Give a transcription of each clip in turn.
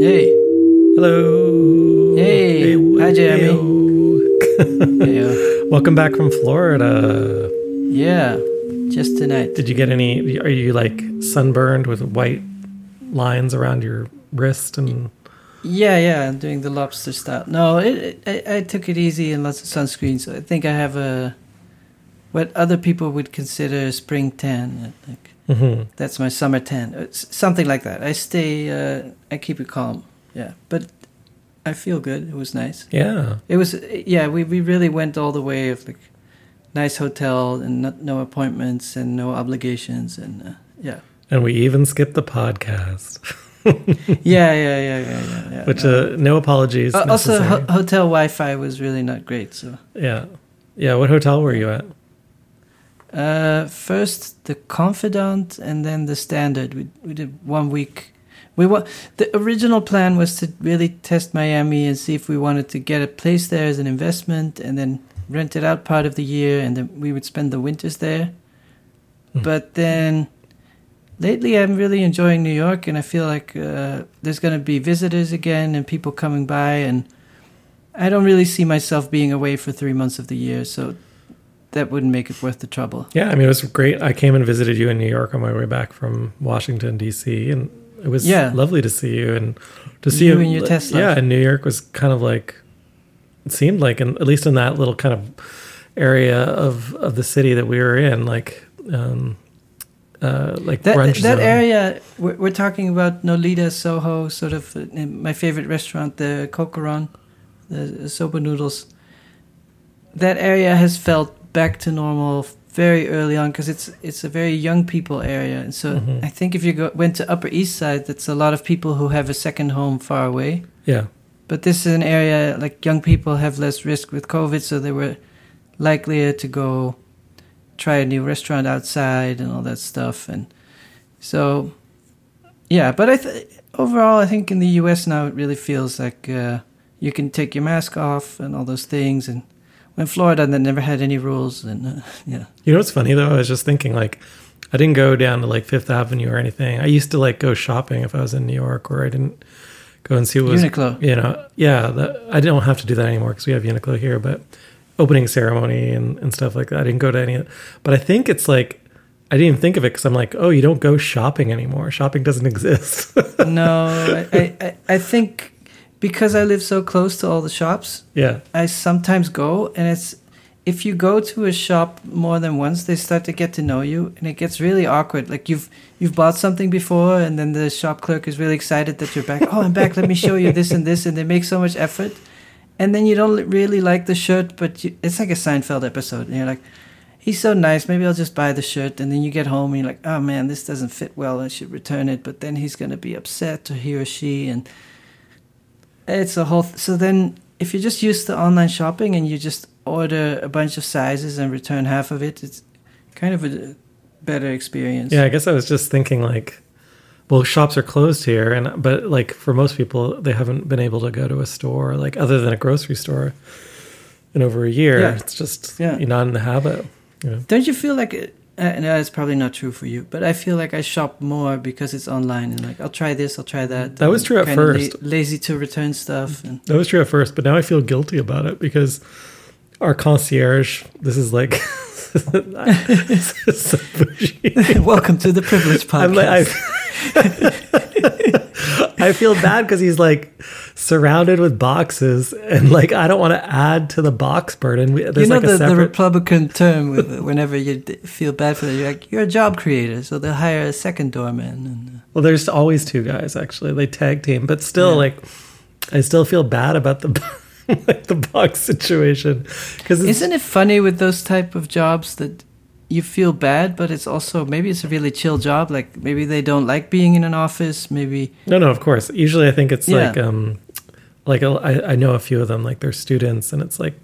Hey. Hello. Hey. Hi, Jeremy. Heyo. Yeah. Welcome back from Florida. yeah. Just tonight. Did you get any? Are you like sunburned with white lines around your wrist and? Yeah, yeah. I'm doing the lobster style. No, it, it, I, I took it easy and lots of sunscreen. So I think I have a what other people would consider a spring tan. I Mhm. that's my summer tan. It's something like that. I stay. Uh, I keep it calm. Yeah, but I feel good. It was nice. Yeah. It was. Yeah, we we really went all the way of like nice hotel and not, no appointments and no obligations and uh, yeah. And we even skipped the podcast, Yeah, yeah, yeah, yeah, yeah. yeah. which no. uh, no apologies. Uh, also, ho- hotel Wi-Fi was really not great. So, yeah, yeah. What hotel were you at? Uh, first the Confidante, and then the Standard. We we did one week. We wa- the original plan was to really test Miami and see if we wanted to get a place there as an investment, and then rent it out part of the year, and then we would spend the winters there. Hmm. But then. Lately, I'm really enjoying New York, and I feel like uh, there's going to be visitors again and people coming by, and I don't really see myself being away for three months of the year, so that wouldn't make it worth the trouble. Yeah, I mean it was great. I came and visited you in New York on my way back from Washington D.C. and it was Yeah. lovely to see you and to see You you and your Tesla. Yeah, and New York was kind of like it seemed like, in, at least in that little kind of area of of the city that we were in, like um, uh, like That brunch that zone. area we're, we're talking about Nolita Soho, sort of uh, my favorite restaurant, the Cocoron, the soba noodles. That area has felt back to normal very early on because it's it's a very young people area, and so Mhm. I think if you go, went to Upper East Side, that's a lot of people who have a second home far away. Yeah, But this is an area like young people have less risk with COVID, so they were likelier to go try a new restaurant outside and all that stuff. And so, yeah. But I th- overall, I think in the U.S. now it really feels like uh, you can take your mask off and all those things. And when Florida, that never had any rules. And uh, yeah, you know what's funny though? I was just thinking like. I didn't go down to like Fifth Avenue or anything. I used to like go shopping if I was in New York, or I didn't go and see what was Uniqlo. you know, yeah, that, I don't have to do that anymore because we have Uniqlo here. But opening ceremony and, and stuff like that, I didn't go to any. of But I think it's like I didn't even think of it because I'm like, oh, you don't go shopping anymore. Shopping doesn't exist. no, I, I- I think because I live so close to all the shops, yeah, I sometimes go, and it's if you go to a shop more than once, they start to get to know you, and it gets really awkward. Like you've you've bought something before, and then the shop clerk is really excited that you're back. oh, I'm back. Let me show you this and this, and they make so much effort, and then you don't really like the shirt, but you, it's like a Seinfeld episode, and you're like. He's so nice. Maybe I'll just buy the shirt, and then you get home and you're like, "Oh man, this doesn't fit well. I should return it." But then he's gonna be upset, or he or she, and it's a whole. Th- so then, if you're just used to online shopping and you just order a bunch of sizes and return half of it, it's kind of a better experience. yeah. I guess I was just thinking like, well, shops are closed here, and but like for most people, they haven't been able to go to a store like other than a grocery store in over a year. Yeah. It's just Yeah. you're not in the habit. You know? Don't you feel like? Uh, Uh, no, it's probably not true for you, but I feel like I shop more because it's online and like I'll try this, I'll try that. That was true at kinda la- first. lazy to return stuff, and That was true at first, but now I feel guilty about it because our concierge, this is like, this is so bougie. welcome to the privilege podcast. like, I, I feel bad because he's like surrounded with boxes, and like I don't want to add to the box burden. We- There's you know like the, a the. Republican term with, whenever you d- feel bad for that, you're like you're a job creator, so they'll hire a second doorman. And, uh, well, there's always two guys actually. They tag team, but still, Yeah. like, I still feel bad about the like the box situation because Isn't it funny with those type of jobs that you feel bad, but it's also maybe it's a really chill job. Like maybe they don't like being in an office. Maybe No, no, of course. Usually, I think it's Yeah. like, um, like I, I know a few of them, like they're students, and it's like,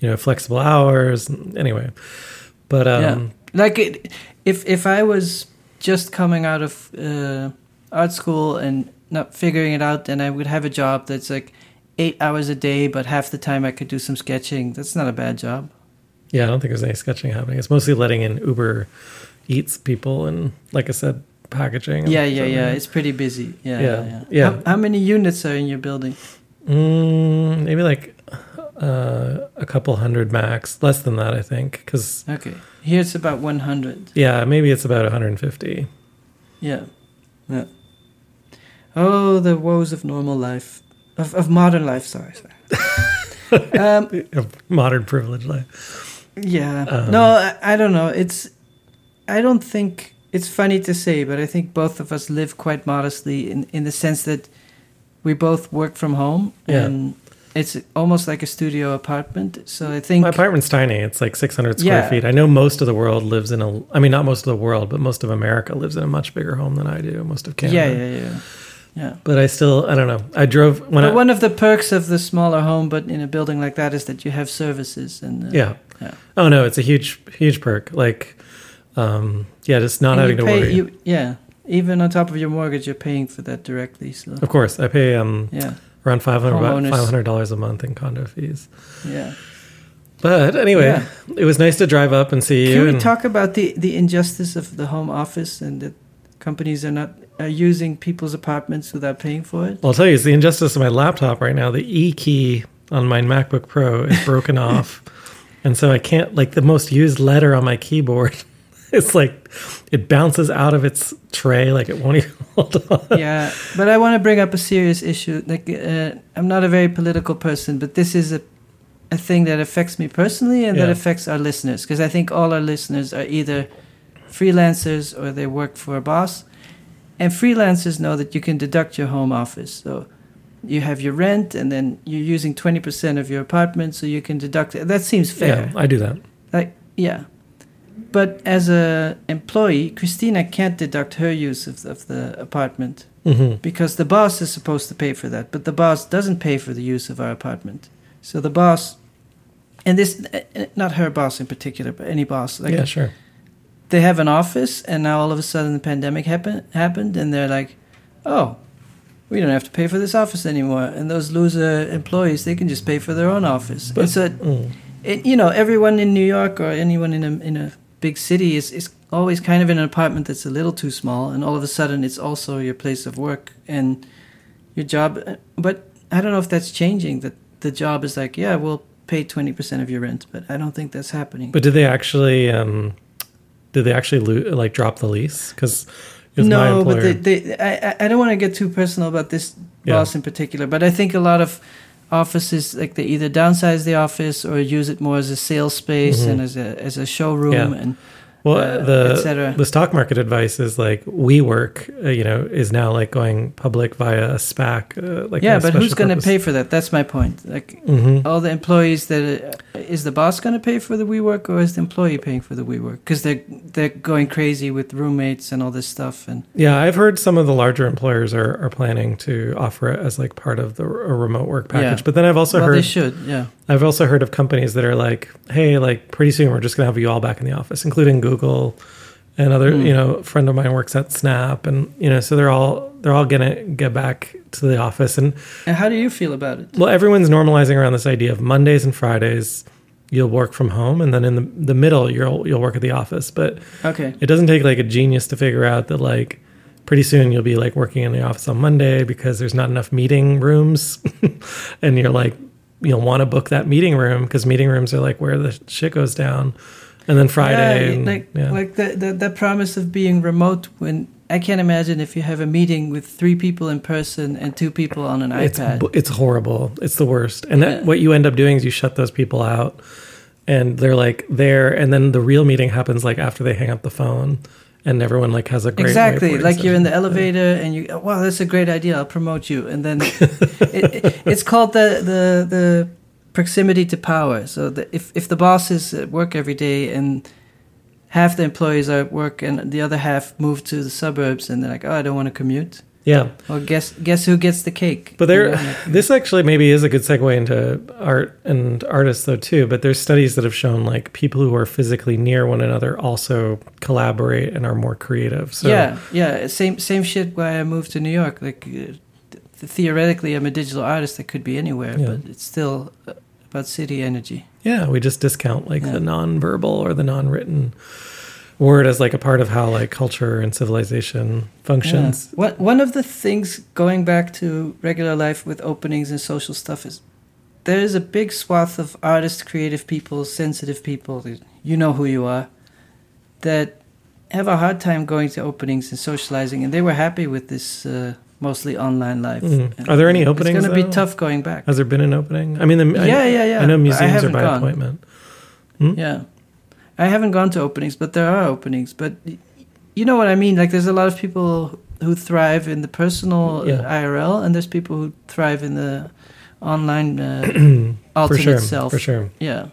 you know, flexible hours. Anyway, but um, yeah, like it, if if I was just coming out of uh, art school and not figuring it out, then I would have a job that's like eight hours a day, but half the time I could do some sketching. That's not a bad job. yeah, I don't think there's any sketching happening. It's mostly letting in Uber Eats people, and like I said, packaging. Yeah, yeah, yeah. It's pretty busy. Yeah, Yeah, yeah. yeah. yeah. How, how many units are in your building? Mm, maybe like uh, a couple hundred max, less than that, I think. Because Okay. Here it's about 100. yeah, maybe it's about 150. Yeah. Yeah. Oh, the woes of normal life. Of, of modern life, sorry. sorry. um, Of Modern privilege life. yeah. Um, no, I, I don't know. It's. I don't think. It's funny to say, but I think both of us live quite modestly in, in the sense that we both work from home. Yeah. And it's almost like a studio apartment. So I think. My apartment's tiny. It's like 600 square Yeah. feet. I know most of the world lives in a. I mean, not most of the world, but most of America lives in a much bigger home than I do. Most of Canada. yeah, yeah, yeah. Yeah. But I still, I don't know. I drove when But I. one of the perks of the smaller home, but in a building like that, is that you have services and uh, yeah. yeah. Oh no, it's a huge, huge perk. Like, um, yeah, just not And having to worry. You, yeah, even on top of your mortgage, you're paying for that directly. So of course, I pay um yeah, around 500 Homeowners. five hundred dollars a month in condo fees. yeah. But anyway, Yeah. it was nice to drive up and see you. Can we talk about the the injustice of the home office and that companies are not are using people's apartments without paying for it? Well, I'll tell you, it's the injustice of my laptop right now. The E key on my MacBook Pro is broken off. And so I can't, like, the most used letter on my keyboard, it's like it bounces out of its tray, like it won't even hold on. yeah, but I want to bring up a serious issue. Like, uh, I'm not a very political person, but this is a a thing that affects me personally and that affects our listeners because I think all our listeners are either freelancers or they work for a boss. And freelancers know that you can deduct your home office. So you have your rent and then you're using 20% of your apartment so you can deduct it. That seems fair. Yeah, I do that. Like, yeah. But as a employee, Christina can't deduct her use of, of the apartment hmm because the boss is supposed to pay for that, but the boss doesn't pay for the use of our apartment. So the boss, and this, not her boss in particular, but any boss, like yeah, sure. they have an office, and now all of a sudden the pandemic happen, happened, and they're like, oh, we don't have to pay for this office anymore. And those loser employees, they can just pay for their own office. But- so, Mm. it, you know, everyone in New York or anyone in a in a big city is is always kind of in an apartment that's a little too small, and all of a sudden it's also your place of work and your job. But I don't know if that's changing. That the job is like, yeah, we'll pay twenty percent of your rent, but I don't think that's happening. But did they actually, um, did they actually lo- like drop the lease? Because no, but they, they, I, I- don't want to get too personal about this Yeah. boss in particular, but I think a lot of offices like they either downsize the office or use it more as a sales space Mhm. and as a as a showroom Yeah. and Well, uh, the the stock market advice is like WeWork, uh, you know, is now like going public via a SPAC. Uh, like yeah, but who's going to pay for that? That's my point. Like hmm all the employees that uh, is the boss going to pay for the WeWork or is the employee paying for the WeWork? Because they're they're going crazy with roommates and all this stuff and Yeah, I've heard some of the larger employers are, are planning to offer it as like part of the a remote work package. Yeah. But then I've also well, they should. Yeah, I've also heard of companies that are like, hey, like pretty soon we're just gonna have you all back in the office, including Google and other. Hmm. You know, a friend of mine works at Snap, and you know, so they're all they're all gonna get back to the office. And and how do you feel about it? well, everyone's normalizing around this idea of Mondays and Fridays you'll work from home, and then in the the middle you'll you'll work at the office. But Okay. it doesn't take like a genius to figure out that like pretty soon you'll be like working in the office on Monday because there's not enough meeting rooms and you're like you'll want to book that meeting room because meeting rooms are like where the shit goes down and then Friday Yeah, and, like yeah. like the, the the promise of being remote when I can't imagine if you have a meeting with three people in person and two people on an it's iPad. it's horrible it's the worst and that, Yeah. what you end up doing is you shut those people out and they're like there and then the real meeting happens like after they hang up the phone and everyone like has a great exactly, like you're in the elevator and you, oh, wow, that's a great idea. I'll promote you, and then it, it, it's called the the the proximity to power. So the, if if the boss is at work every day and half the employees are at work and the other half move to the suburbs and they're like, oh, I don't want to commute. Yeah Well, guess guess who gets the cake? But there, You know, like- this actually maybe is a good segue into art and artists though too. But there's studies that have shown like people who are physically near one another also collaborate and are more creative. So yeah, yeah, same same shit. Why I moved to New York, like uh, th- theoretically, I'm a digital artist that could be anywhere, Yeah. but it's still uh, about city energy. yeah, we just discount like Yeah. the non-verbal or the non-written word as like a part of how like culture and civilization functions. Yeah. One one of the things going back to regular life with openings and social stuff is there is a big swath of artists, creative people, sensitive people. You know who you are that have a hard time going to openings and socializing, and they were happy with this uh, mostly online life. Mm. Are there any openings? It's going to be tough going back. Has there been an opening? I mean, the, yeah, I, yeah, yeah. I know museums are by gone. appointment. Hmm? Yeah, I haven't gone to openings, but there are openings. But you know what I mean? Like, there's a lot of people who thrive in the personal yeah. IRL, and there's people who thrive in the online uh, alternate for sure, self. For sure. Yeah.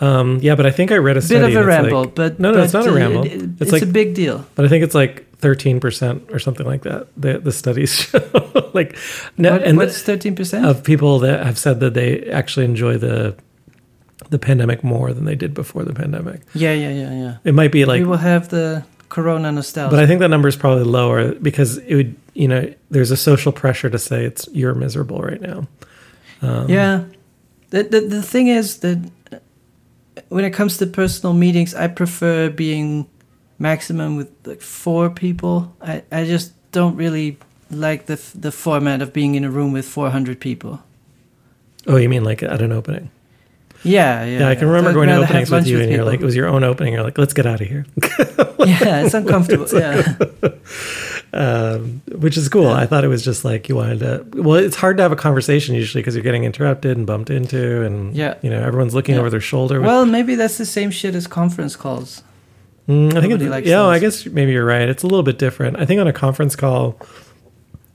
Um, yeah, but I think I read a study. Bit of a ramble, like, but no, no, but it's not a ramble. It, it's, it's like, a big deal. But I think it's like thirteen percent or something like that. The the studies show like no, what, and what's thirteen percent of people that have said that they actually enjoy the the pandemic more than they did before the pandemic. Yeah, yeah, yeah, yeah. It might be like we will have the corona nostalgia. But I think that number is probably lower because it would, you know, there's a social pressure to say it's you're miserable right now. Um, yeah. The, the the thing is that when it comes to personal meetings, I prefer being maximum with like four people. I, I just don't really like the the format of being in a room with 400 people. Oh, you mean like at an opening? Yeah, yeah. Yeah, I can yeah. remember I'd going to openings with you, with and you're like, it was your own opening. You're like, let's get out of here. yeah, it's uncomfortable. yeah. um, which is cool. I thought it was just like you wanted to. Well, it's hard to have a conversation usually because you're getting interrupted and bumped into, and Yeah. you know everyone's looking over their shoulder. with- Well, maybe that's the same shit as conference calls. Mm, I think it, likes yeah, those. I guess maybe you're right. It's a little bit different. I think on a conference call,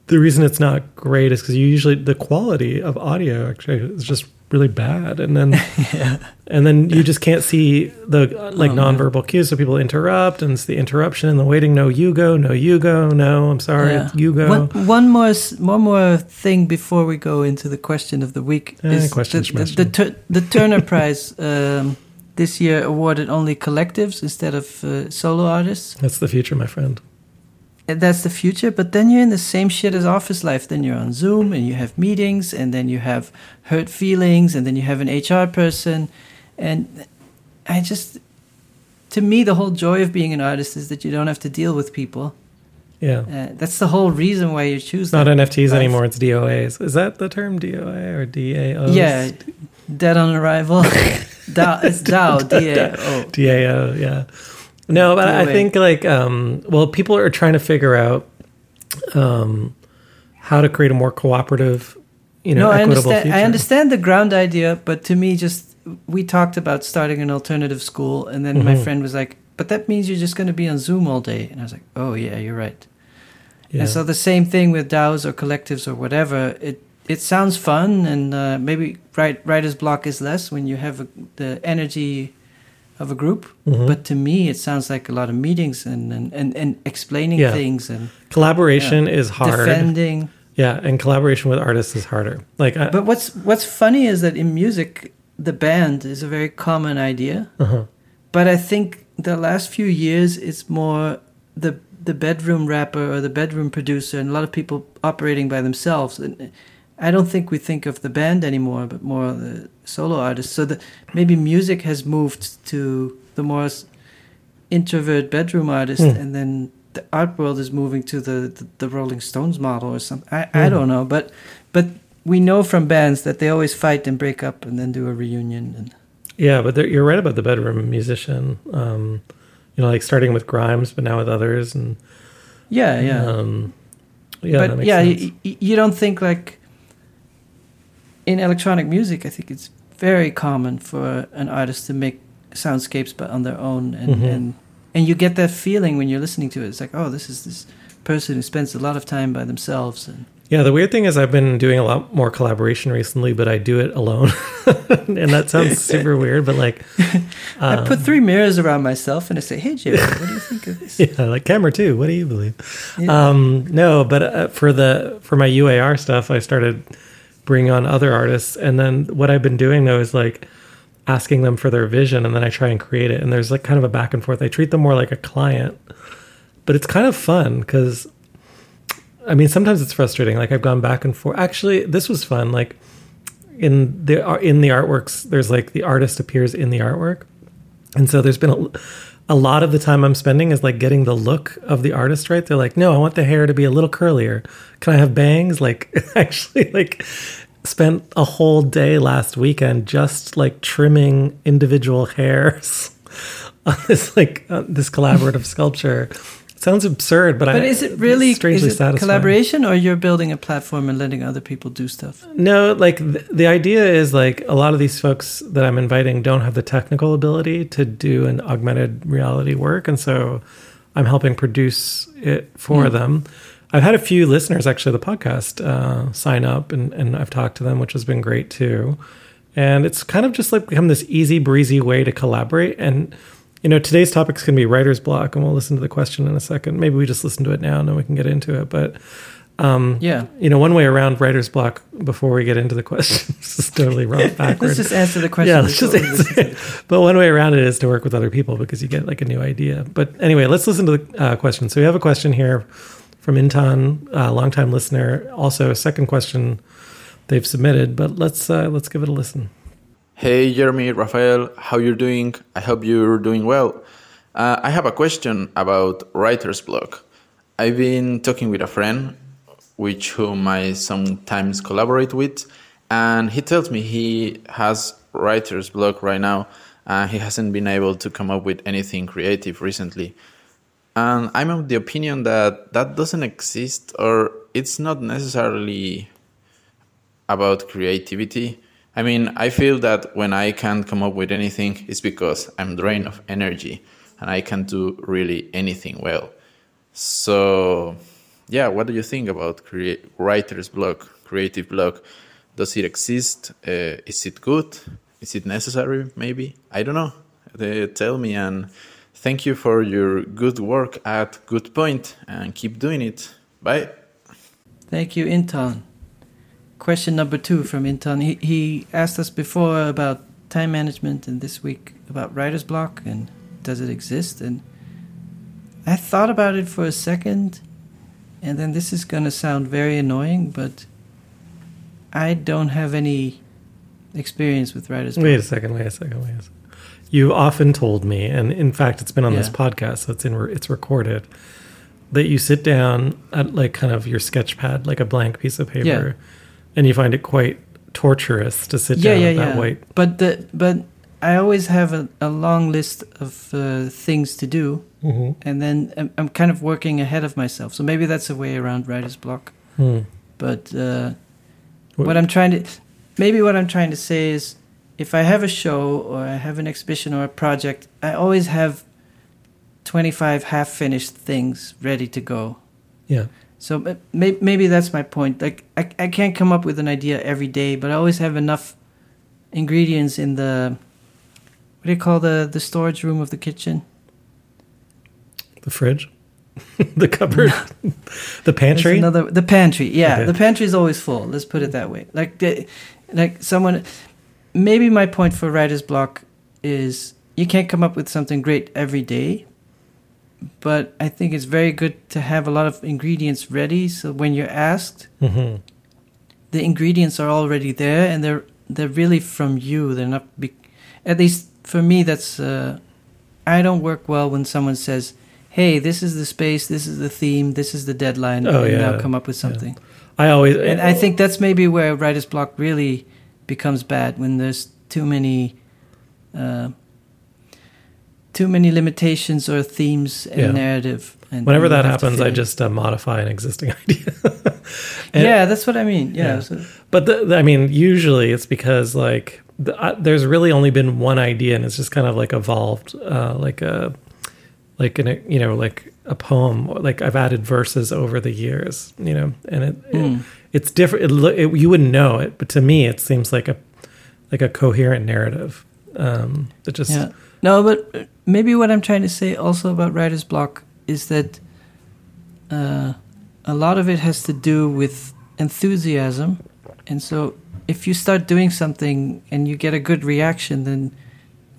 the reason it's not great is because you usually the quality of audio actually is just really bad, and then and then you just can't see the like Oh, man. nonverbal cues. So people interrupt, and it's the interruption and the waiting. No, you go. No, you go. No, I'm sorry, Yeah. you go. One, one more, one more thing before we go into the question of the week Eh, is question, the, the, the, Tur- the Turner Prize um, this year awarded only collectives instead of uh, solo artists. That's the future, my friend. That's the future. But then you're in the same shit as office life. Then you're on Zoom and you have meetings, and then you have hurt feelings, and then you have an HR person, and I just. To me, the whole joy of being an artist is that you don't have to deal with people. Yeah. Uh, that's the whole reason why you choose It's not NFTs life. anymore. It's DOAs. Is that the term DOA or DAO? Yeah, dead on arrival. DAO, it's DAO, D-A-O. DAO, yeah. No, but I think like um well people are trying to figure out um how to create a more cooperative, you know, No, I understand. future. I understand the ground idea, but to me, just we talked about starting an alternative school, and then my Mhm. friend was like, "But that means you're just going to be on Zoom all day," and I was like, "Oh yeah, you're right." Yeah. And so the same thing with DAOs or collectives or whatever. It it sounds fun, and uh, maybe write, writer's block is less when you have a, the energy of a group. Mhm. But to me, it sounds like a lot of meetings and and, and, and explaining Yeah. things and collaboration is hard. defending. Yeah, and collaboration with artists is harder. Like I, But what's what's funny is that in music, the band is a very common idea. uh-huh. But I think the last few years, it's more the the bedroom rapper or the bedroom producer, and a lot of people operating by themselves. And I don't think we think of the band anymore, but more the solo artist. So that maybe music has moved to the more introvert bedroom artist, Hmm. and then the art world is moving to the the, the Rolling Stones model or something. I, I Hmm. don't know, but but we know from bands that they always fight and break up and then do a reunion. And Yeah, but you're right about the bedroom musician. Um, you know, like starting with Grimes, but now with others, and yeah, yeah. um, yeah, that but makes yeah, y- you don't think like in electronic music. I think it's very common for an artist to make soundscapes, but on their own, and Mhm. and and you get that feeling when you're listening to it. It's like, oh, this is this person who spends a lot of time by themselves, and Yeah, the weird thing is I've been doing a lot more collaboration recently, but I do it alone, and that sounds super weird. But like, I um, put three mirrors around myself, and I say, hey, Jerry, what do you think of this? yeah, like camera too. What do you believe? Yeah. Um, no, but uh, for the for my UAR stuff, I started bringing on other artists, and then what I've been doing though is like asking them for their vision, and then I try and create it. And there's like kind of a back and forth. I treat them more like a client, but it's kind of fun because. I mean, sometimes it's frustrating. Like I've gone back and forth. Actually, this was fun. Like in the uh, in the artworks, there's like the artist appears in the artwork, and so there's been a, a lot of the time I'm spending is like getting the look of the artist right. They're like, no, I want the hair to be a little curlier. Can I have bangs? Like, actually, like, spent a whole day last weekend just like trimming individual hairs on this like uh, this collaborative sculpture. Sounds absurd, but, But I, is it really strangely is it collaboration, or you're building a platform and letting other people do stuff? No, like th- the idea is like a lot of these folks that I'm inviting don't have the technical ability to do an augmented reality work, and so I'm helping produce it for Hmm. them. I've had a few listeners actually of the podcast uh, sign up, and, and I've talked to them, which has been great too. And it's kind of just like become this easy breezy way to collaborate. And you know, today's topic is going to be writer's block, and we'll listen to the question in a second. Maybe we just listen to it now, and then we can get into it. But Yeah. you know, one way around writer's block before we get into the question. this is totally wrong Let's just answer the question. yeah, let's just answer it. But one way around it is to work with other people because you get like a new idea. But anyway, let's listen to the uh, question. So we have a question here from Intan, a longtime listener. Also, a second question they've submitted. But let's uh, let's give it a listen. Hey Jeremy, Rafael, how you're doing? I hope you're doing well. Uh, I have a question about writer's block. I've been talking with a friend, which whom I sometimes collaborate with, and he tells me he has writer's block right now, and he hasn't been able to come up with anything creative recently. And I'm of the opinion that that doesn't exist, or it's not necessarily about creativity. I mean, I feel that when I can't come up with anything, it's because I'm drained of energy and I can't do really anything well. So, yeah, what do you think about writer's block, creative block? Does it exist? Uh, is it good? Is it necessary? Maybe I don't know. They tell me and thank you for your good work at Good Point and keep doing it. Bye. Thank you, Intan. Question number two from Intan. He, he asked us before about time management and this week about writer's block and does it exist? And I thought about it for a second, and then this is going to sound very annoying, but I don't have any experience with writer's block. Wait a second. Wait a second. Wait a second. You often told me, and in fact, it's been on this podcast, so it's in it's recorded, that you sit down at like kind of your sketch pad, like a blank piece of paper, Yeah. And you find it quite torturous to sit yeah, down yeah, at that yeah. white. But the but I always have a, a long list of uh, things to do, Mm-hmm. and then I'm, I'm kind of working ahead of myself. So maybe that's a way around writer's block. Hmm. But uh, What- what I'm trying to, maybe what I'm trying to say is, if I have a show or I have an exhibition or a project, I always have 25 half-finished things ready to go. Yeah. So maybe that's my point. Like I, I can't come up with an idea every day, but I always have enough ingredients in the what do you call the the storage room of the kitchen? The fridge, the cupboard, the There's pantry. Another the pantry. Yeah, Okay. the pantry is always full. Let's put it that way. Like the, like someone. Maybe my point for writer's block is you can't come up with something great every day, but I think it's very good to have a lot of ingredients ready. So when you're asked, hmm the ingredients are already there and they're they're really from you they're not be, at least for me that's uh, i don't work well when someone says hey this is the space this is the theme this is the deadline Oh, and yeah. now come up with Yeah. something I always and i think that's maybe where writer's block really becomes bad when there's too many uh, too many limitations or themes and Yeah. narrative and whenever that happens, I just uh, modify an existing idea. Yeah that's what i mean yeah, Yeah. So, But the, the- I mean, usually it's because like the, uh, there's really only been one idea, and it's just kind of like evolved, uh, like a like an you know like a poem. Like I've added verses over the years, you know, and it, it Mm. it's different. It, it, you wouldn't know it, but to me, it seems like a like a coherent narrative um, that just Yeah. No, but uh, maybe what I'm trying to say also about writer's block is that uh, a lot of it has to do with enthusiasm. And so if you start doing something and you get a good reaction, then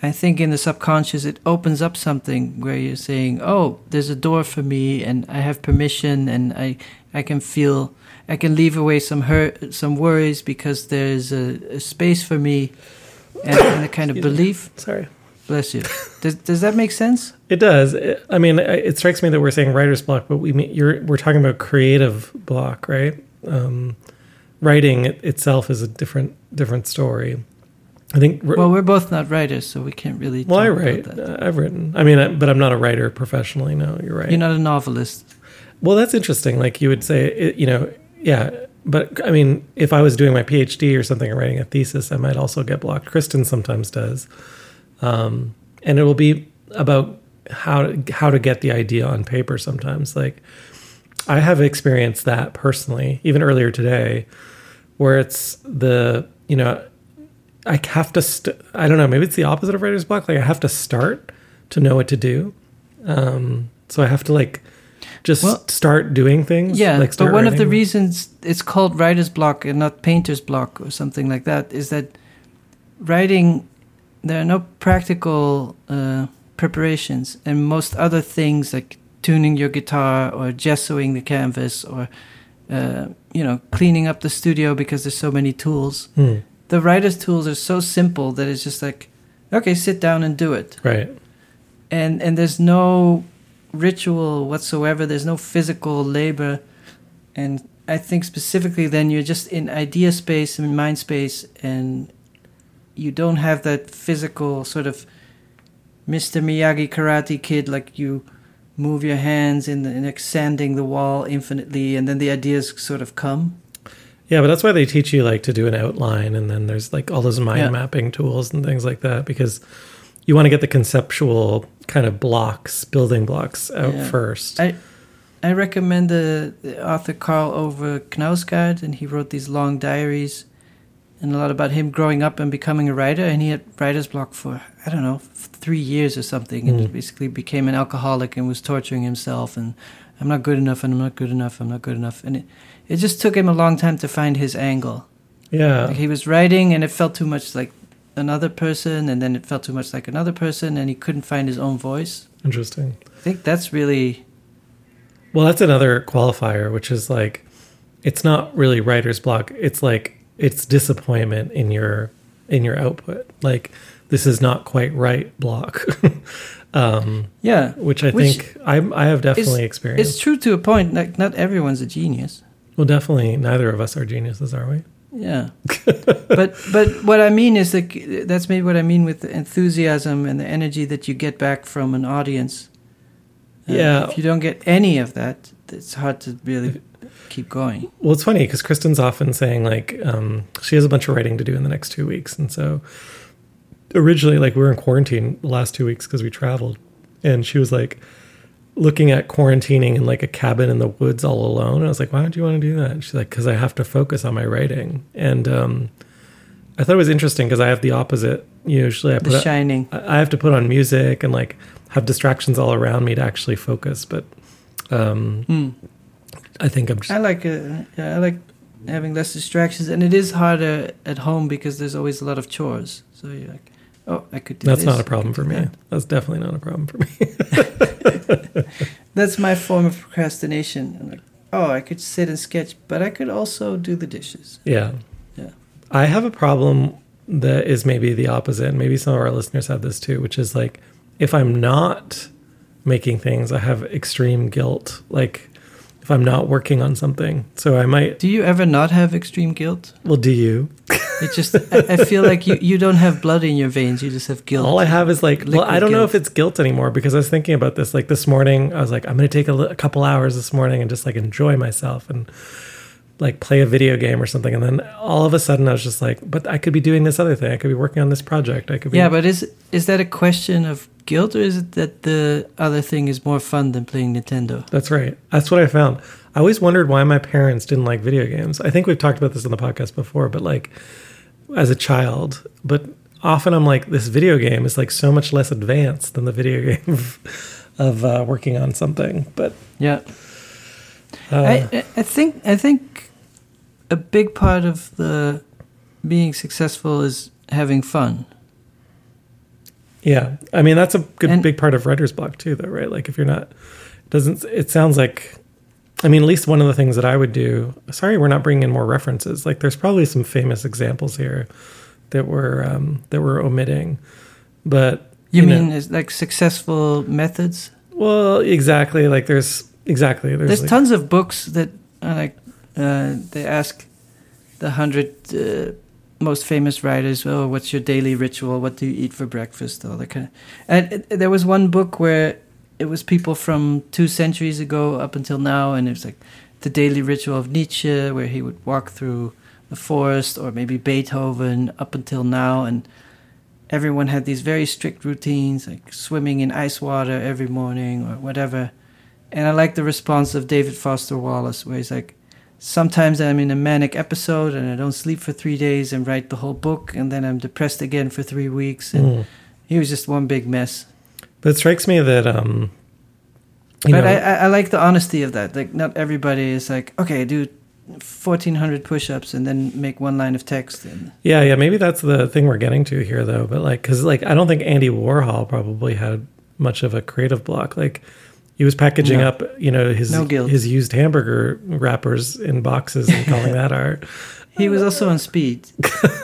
I think in the subconscious it opens up something where you're saying, "Oh, there's a door for me, and I have permission, and I I can feel I can leave away some hurt, some worries because there's a, a space for me, and, and a kind of Excuse me. belief." sorry. Bless you. Does does that make sense? It does. I mean, it strikes me that we're saying writer's block, but we mean you're we're talking about creative block, right? Um, writing it, itself is a different different story. I think. Well, we're both not writers, so we can't really. well, I write. About that. Uh, I've written. I mean, I, but I'm not a writer professionally. No, you're right. You're not a novelist. Well, that's interesting. Like you would say, it, you know, yeah. But I mean, if I was doing my PhD or something and writing a thesis, I might also get blocked. Kristen sometimes does, um, and it will be about how to, how to get the idea on paper. Sometimes, like I have experienced that personally, even earlier today, where it's the you know, I have to. St- I don't know. Maybe it's the opposite of writer's block. Like I have to start to know what to do. Um, so I have to like just Well- start doing things. Yeah, like but one of the reasons it's called writer's block and not painter's block or something like that is that writing there are no practical uh, preparations, and most other things like tuning your guitar or gessoing the canvas or uh, you know cleaning up the studio because there's so many tools. Hmm, The writer's tools are so simple that it's just like, okay, sit down and do it right. and and there's no ritual whatsoever there's no physical labor and i think specifically then you're just in idea space and mind space and you don't have that physical sort of mr miyagi karate kid like you move your hands in, in extending the wall infinitely and then the ideas sort of come Yeah, but that's why they teach you like to do an outline, and then there's like all those mind Yeah. mapping tools and things like that because you want to get the conceptual kind of blocks, building blocks out Yeah. first. I I recommend the, the author Karl Ove Knausgaard, and he wrote these long diaries and a lot about him growing up and becoming a writer. And he had writer's block for I don't know three years or something, and Mm. basically became an alcoholic and was torturing himself. And I'm not good enough, and I'm not good enough, I'm not good enough. And it, it just took him a long time to find his angle. yeah, Like he was writing, and it felt too much like another person, and then it felt too much like another person, and he couldn't find his own voice. interesting. I think that's really Well, that's another qualifier, which is like it's not really writer's block. It's like it's disappointment in your in your output. Like this is not quite right block. um, yeah. which I Which think I I have definitely experienced. It's true to a point. Like not everyone's a genius. well, definitely neither of us are geniuses, are we? Yeah, but but what I mean is like that's maybe what I mean with the enthusiasm and the energy that you get back from an audience. Uh, Yeah. if you don't get any of that, it's hard to really keep going. Well, it's funny because Kristen's often saying like um, she has a bunch of writing to do in the next two weeks, and so originally like we were in quarantine the last two weeks because we traveled, and she was like looking at quarantining in like a cabin in the woods all alone. And I was like, why don't you want to do that? And she's like, because I have to focus on my writing, and um, I thought it was interesting because I have the opposite. Usually, I put The Shining. I I have to put on music and like have distractions all around me to actually focus, but. Um, Hmm. I think I'm just I like uh, yeah, I like having less distractions, and it is harder at home because there's always a lot of chores. So you're like, oh, I could do That's this, not a problem for me. that. That's definitely not a problem for me. That's my form of procrastination. I'm like, oh, I could sit and sketch, but I could also do the dishes. yeah. Yeah. I have a problem that is maybe the opposite. and Maybe some of our listeners have this too, which is like if I'm not making things, I have extreme guilt. Like if I'm not working on something. So I might, Do you ever not have extreme guilt? well, do you? It just, I, I feel like you, you don't have blood in your veins. You just have guilt. All I have is like, well, I don't know if it's guilt anymore because I was thinking about this. Like this morning, I was like, I'm going to take a, a couple hours this morning and just like enjoy myself and like play a video game or something. And then all of a sudden, I was just like, but I could be doing this other thing. I could be working on this project. I could be. yeah, but is is that a question of guilt, or is it that the other thing is more fun than playing Nintendo? That's right. That's what I found. I always wondered why my parents didn't like video games. I think we've talked about this on the podcast before, but like as a child, but often I'm like, this video game is like so much less advanced than the video game of, of uh, working on something. But Yeah, uh, I I I think I think a big part of the being successful is having fun. yeah, I mean that's a good And- big part of writer's block too, though, right? Like if you're not, doesn't it sounds like. I mean, at least one of the things that I would do. Sorry, we're not bringing in more references. Like, there's probably some famous examples here that we're um, that we're omitting, but You, You know- mean is like successful methods? Well, exactly. Like there's exactly there's, There's like, tons of books that are like uh, they ask the hundred uh, most famous writers, "Oh, what's your daily ritual? What do you eat for breakfast?" All that kind of. And it, there was one book where it was people from two centuries ago up until now, and it was like the daily ritual of Nietzsche, where he would walk through the forest, or maybe Beethoven up until now, and everyone had these very strict routines, like swimming in ice water every morning or whatever. And I like the response of David Foster Wallace, where he's like, Sometimes I'm in a manic episode and I don't sleep for three days and write the whole book, and then I'm depressed again for three weeks. And Mm. he was just one big mess. But it strikes me that um, you but know, I, I, I like the honesty of that. Like, not everybody is like, okay, do 1,400 push ups and then make one line of text. And Yeah, yeah, maybe that's the thing we're getting to here, though. But like, because like, I don't think Andy Warhol probably had much of a creative block. Like, he was packaging No. up, you know, his No his used hamburger wrappers in boxes and calling that art. he was also on speed,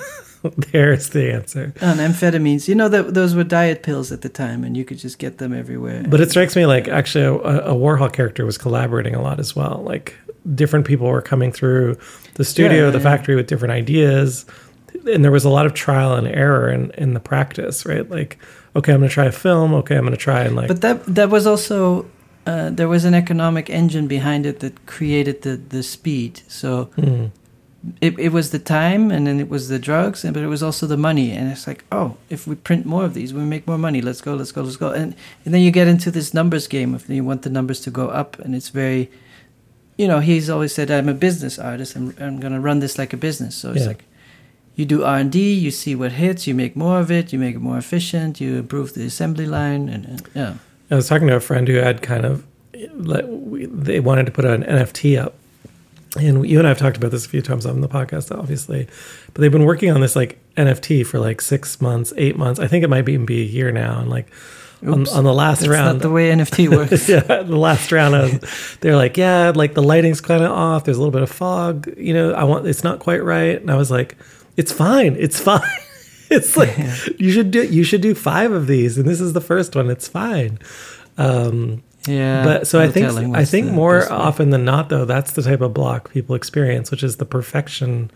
There's the answer. on amphetamines. You know, that those were diet pills at the time, and you could just get them everywhere. But it strikes me like actually a, a Warhol character was collaborating a lot as well. Like different people were coming through the studio, Yeah, the yeah. factory with different ideas, and there was a lot of trial and error in in the practice, right? Like, okay, I'm going to try a film. Okay, I'm going to try and like But that that was also uh, there was an economic engine behind it that created the the speed. So Mm. it it was the time, and then it was the drugs, and but it was also the money. And it's like, oh, if we print more of these, we make more money. Let's go, let's go, let's go. And and then you get into this numbers game if you want the numbers to go up, and it's very, you know, he's always said I'm a business artist. I'm I'm gonna run this like a business. So it's Yeah. like. You do R and D. You see what hits. You make more of it. You make it more efficient. You improve the assembly line, and, and yeah. I was talking to a friend who had kind of like we, they wanted to put an NFT up, and you and I have talked about this a few times on the podcast, obviously. But they've been working on this like NFT for like six months, eight months. I think it might even be a year now. And like on, on the last round, not the way NFT works. yeah, the last round, was, they're like, yeah, like the lighting's kind of off. There's a little bit of fog. You know, I want it's not quite right. And I was like, it's fine. It's fine. It's like you should do you should do five of these, and this is the first one. It's fine. Um, yeah. but so I think I think more often than not, though, that's the type of block people experience, which is the perfection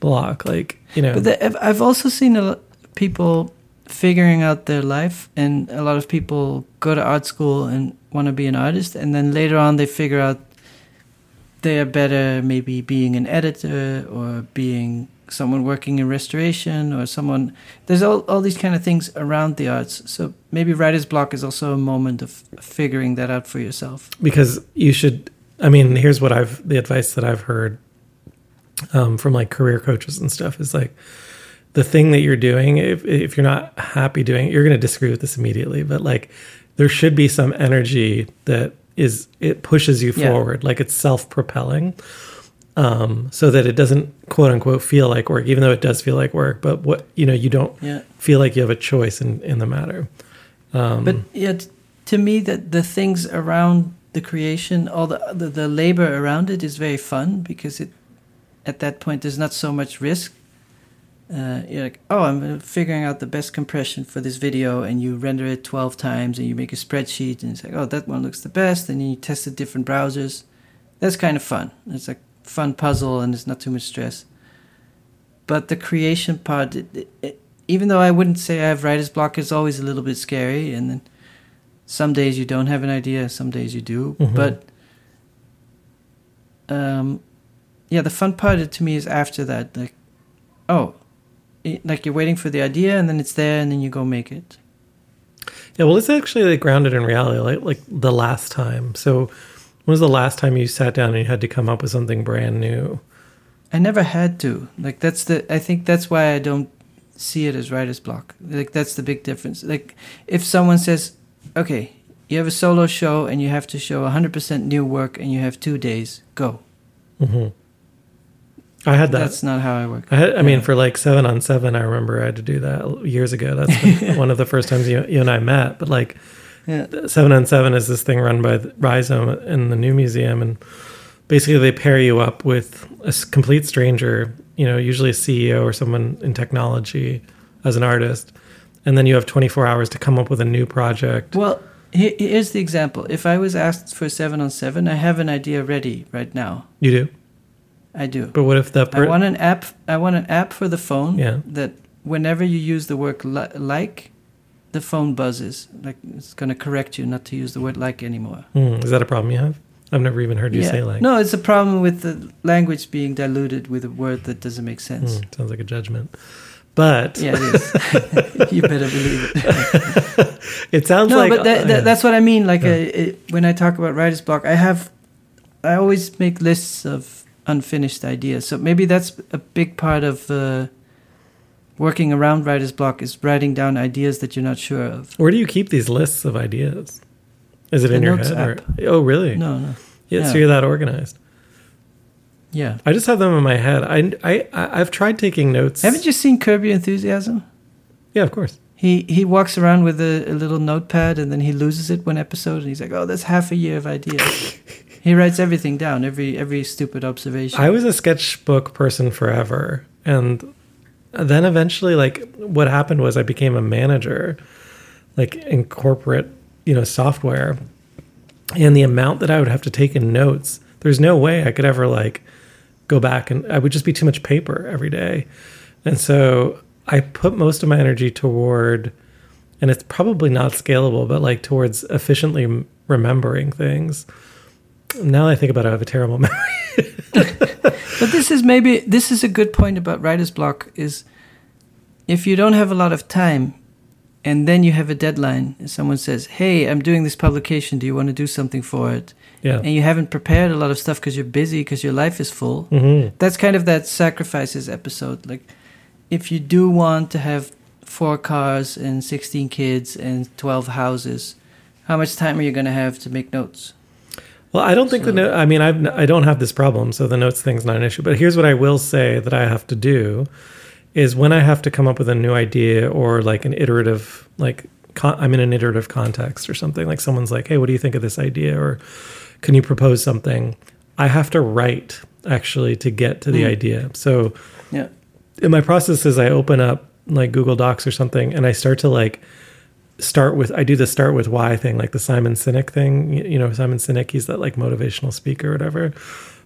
block. Like you know, But the, I've- I've also seen a people figuring out their life, and a lot of people go to art school and want to be an artist, and then later on they figure out they are better maybe being an editor or being someone working in restoration or someone there's all, all these kind of things around the arts. So maybe writer's block is also a moment of figuring that out for yourself. Because you should i mean here's what i've the advice that i've heard um, from like career coaches and stuff is like the thing that you're doing if, if you're not happy doing it you're going to disagree with this immediately but like there should be some energy that is it pushes you Yeah. forward like it's self-propelling um, so that it doesn't quote unquote feel like work even though it does feel like work but what you know you don't yeah feel like you have a choice in in the matter um, But yeah, to me, that the things around the creation, all the, the the labor around it is very fun because it, at that point, there's not so much risk. Uh, you're like, oh, I'm uh, figuring out the best compression for this video, and you render it 12 times, and you make a spreadsheet, and it's like, oh, that one looks the best, and then you test the different browsers. That's kind of fun. It's like fun puzzle, and it's not too much stress. But the creation part, it, it, even though I wouldn't say I have writer's block, it's always a little bit scary. And then some days you don't have an idea, some days you do. Mhm. But um, yeah, the fun part to me is after that. Like, oh, it, like you're waiting for the idea, and then it's there, and then you go make it. Yeah, well, it's actually like grounded in reality, like like the last time. So, when was the last time you sat down and you had to come up with something brand new? I never had to. Like that's the. I think that's why I don't see it as writer's block. Like that's the big difference. Like if someone says, "Okay, you have a solo show and you have to show 100% new work and you have two days, go." hmm I had that. That's not how I work. I, had, I mean, for like seven on seven, I remember I had to do that years ago. That's one of the first times you, you and I met. But like, Yeah. seven on seven is this thing run by Rhizome in the new museum, and basically they pair you up with a complete stranger, you know, usually a CEO or someone in technology as an artist, and then you have 24 hours to come up with a new project. Well, here's the example. If I was asked for seven on seven, I have an idea ready right now. You do, I do. but what if that I want an app. I want an app for the phone Yeah. that whenever you use the word li- like, the phone buzzes. Like it's going to correct you not to use the word like anymore. Hmm, is that a problem you have? I've never even heard you Yeah. say like. No, it's a problem with the language being diluted with a word that doesn't make sense. Hmm, sounds like a judgment. But Yeah, it is. you better believe it. it sounds no, like but that, uh, that, that's what I mean. Like Yeah. uh, it, when I talk about writer's block, I have, I always make lists of unfinished ideas. So maybe that's a big part of uh, working around writer's block is writing down ideas that you're not sure of. Where do you keep these lists of ideas? Is it The in your head? Or, oh, really? No, no, Yeah, so you're that organized. yeah. I just have them in my head. I, I, I- I've tried taking notes. Haven't you seen Curb Your Enthusiasm? Yeah, of course. He he walks around with a, a little notepad and then he loses it one episode and he's like, oh, that's half a year of ideas. he writes everything down, every every stupid observation. I was a sketchbook person forever, and then eventually, like, what happened was I became a manager, like in corporate, you know, software, and the amount that I would have to take in notes, there's no way I could ever like go back and I would just be too much paper every day, and so I put most of my energy toward, and it's probably not scalable, but like towards efficiently remembering things. Now that I think about it, I have a terrible memory. But this is maybe this is a good point about writer's block is if you don't have a lot of time and then you have a deadline and someone says, "Hey, I'm doing this publication. Do you want to do something for it?" Yeah. And you haven't prepared a lot of stuff because you're busy because your life is full. hmm That's kind of that sacrifices episode. Like if you do want to have four cars and 16 kids and 12 houses, how much time are you going to have to make notes? Well, I don't think the note. I mean, I've I don't have this problem, so the notes thing's not an issue. But here's what I will say that I have to do is when I have to come up with a new idea or like an iterative, like con- I'm in an iterative context or something. Like someone's like, "Hey, what do you think of this idea?" or "Can you propose something?" I have to write actually to get to the Mm. idea. So Yeah. in my process is I open up like Google Docs or something and I start to like start with I do the start with why thing like the Simon Sinek thing you, know Simon Sinek he's that like motivational speaker or whatever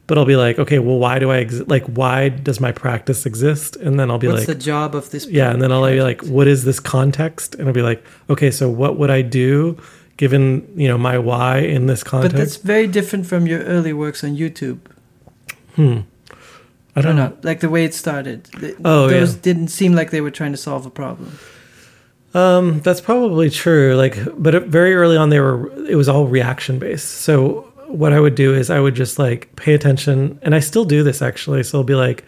but I'll be like okay well why do I exist like why does my practice exist and then I'll be What's like the job of this? yeah and then I'll be like what is this context and I'll be like okay so what would I do given you know my why in this context? But that's very different from your early works on YouTube. hmm I don't know like the way it started. Oh, those yeah. didn't seem like they were trying to solve a problem. Um, that's probably true. Like, but very early on, they were. It was all reaction based. So what I would do is I would just like pay attention, and I still do this actually. So I'll be like,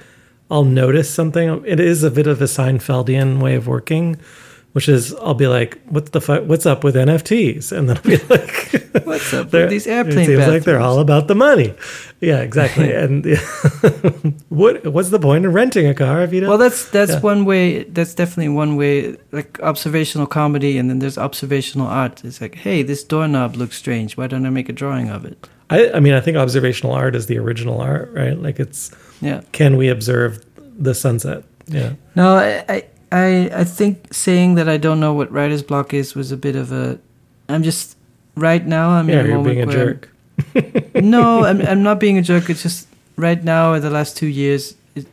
I'll notice something. It is a bit of a Seinfeldian way of working, which is I'll be like, "What's the fu- What's up with NFTs?" And then I'll be like, What's up with these It airplane seems like they're all about the money. Yeah, exactly. and what What's the point of renting a car if you don't? Well, that's that's Yeah. one way. That's definitely one way. Like observational comedy, and then there's observational art. It's like, hey, this doorknob looks strange. Why don't I make a drawing of it? I, I mean, I think observational art is the original art, right? Like, it's Yeah. can we observe the sunset? Yeah. No, I, I, I, I think saying that I don't know what writer's block is was a bit of a. I'm just right now. I'm yeah, in a you're moment being a where I'm- jerk. no, I'm I'm not being a jerk. It's just right now, in the last two years, it,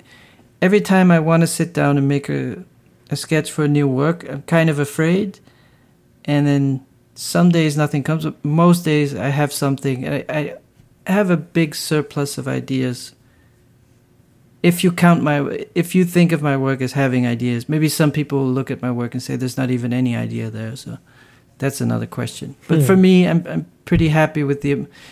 every time I want to sit down and make a a sketch for a new work, I'm kind of afraid, and then some days nothing comes. But most days I have something. I I have a big surplus of ideas. If you count my, if you think of my work as having ideas, maybe some people will look at my work and say there's not even any idea there. So that's another question. But Hmm. for me, I'm I'm pretty happy with the.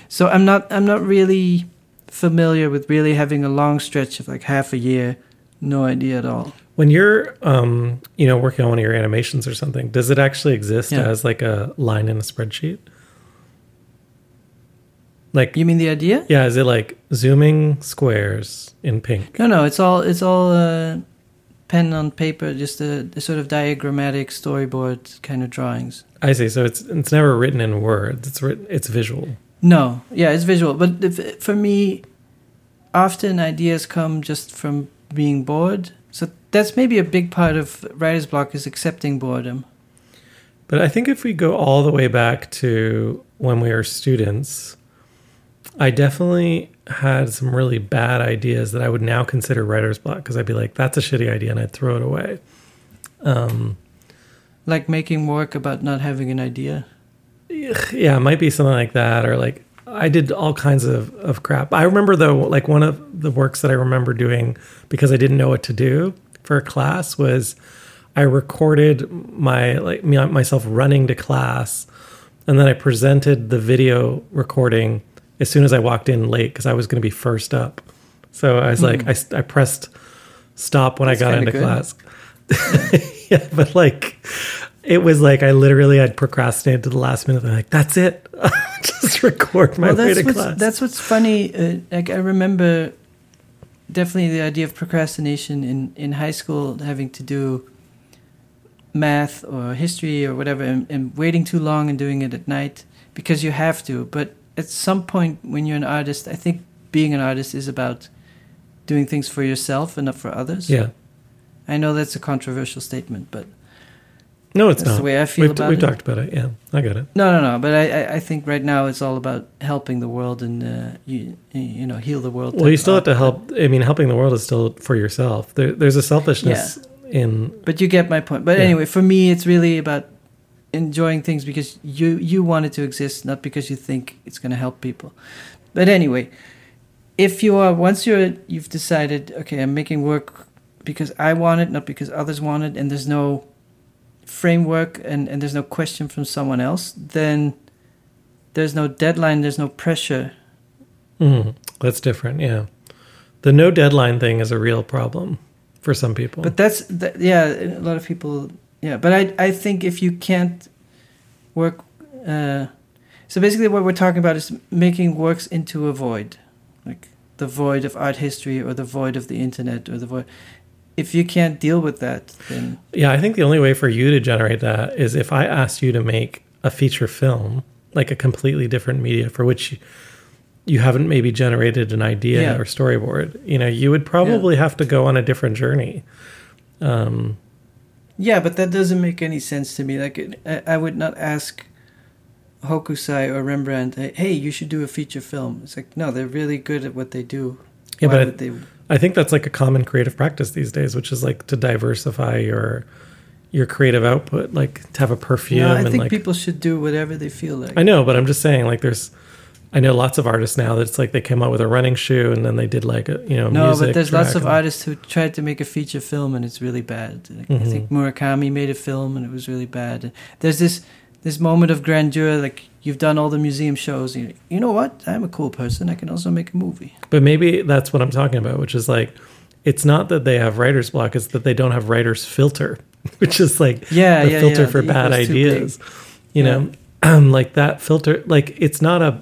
So I'm not I'm not really familiar with really having a long stretch of like half a year, no idea at all. When you're, um, you know, working on one of your animations or something, does it actually exist Yeah. as like a line in a spreadsheet? Like, You mean the idea? yeah, is it like zooming squares in pink? No, no. It's all it's all uh, pen on paper, just a, a sort of diagrammatic storyboard kind of drawings. I see. So it's it's never written in words. It's written. It's visual. No, yeah, it's visual. But if, for me, often ideas come just from being bored. So that's maybe a big part of writer's block is accepting boredom. But I think if we go all the way back to when we were students, I definitely had some really bad ideas that I would now consider writer's block because I'd be like, that's a shitty idea and I'd throw it away. Um, Like making work about not having an idea. yeah, it might be something like that, or like I did all kinds of, of crap. I remember though, like one of the works that I remember doing because I didn't know what to do for a class was I recorded my like me myself running to class, and then I presented the video recording as soon as I walked in late because I was going to be first up. So I was like, I, I pressed stop when Hmm. That's I got into good. class. yeah, but like it was like I literally I'd procrastinate to the last minute. I'm like, that's it. Just record my well, way that's to what's, class. that's what's funny. Uh, like I remember, definitely the idea of procrastination in in high school, having to do math or history or whatever, and, and waiting too long and doing it at night because you have to. But at some point, when you're an artist, I think being an artist is about doing things for yourself and not for others. yeah. I know that's a controversial statement, but No, it's that's not. the way I feel we've about we've it. talked about it. Yeah, I got it. No, no, no. But I, I, think right now it's all about helping the world and uh, you, you know, heal the world. Well, you still have to help. I mean, helping the world is still for yourself. There, there's a selfishness in. But you get my point. But Yeah. anyway, for me, it's really about enjoying things because you you want it to exist, not because you think it's going to help people. But anyway, if you are once you're you've decided, okay, I'm making work because I want it, not because others want it, and there's no framework and and there's no question from someone else, then there's no deadline, there's no pressure. Mm, that's different. Yeah, the no deadline thing is a real problem for some people. But that's that, yeah, a lot of people yeah. But I I think if you can't work, uh, so basically what we're talking about is making works into a void, like the void of art history or the void of the internet or the void. If you can't deal with that, then Yeah, I think the only way for you to generate that is if I asked you to make a feature film, like a completely different media for which you, you haven't maybe generated an idea Yeah. or storyboard. You know, you would probably have to go on a different journey. Um, yeah, but that doesn't make any sense to me. Like it, I, would not ask Hokusai or Rembrandt, hey, you should do a feature film. It's like no, they're really good at what they do. Yeah, Why but I- they? I think that's like a common creative practice these days, which is like to diversify your your creative output, like to have a perfume No, I and think like people should do whatever they feel like. I know, but I'm just saying like there's I know lots of artists now that it's like they came out with a running shoe and then they did like a you know No, but there's lots of artists who tried to make a feature film and it's really bad. Like, I Mhm. think Murakami made a film and it was really bad. There's this this moment of grandeur, like you've done all the museum shows. You, you know what? I'm a cool person. I can also make a movie. But maybe that's what I'm talking about, which is like it's not that they have writer's block, it's that they don't have writer's filter, which is like Yeah, the yeah, filter yeah. for The bad ideas. You know, um, like that filter, like it's not a,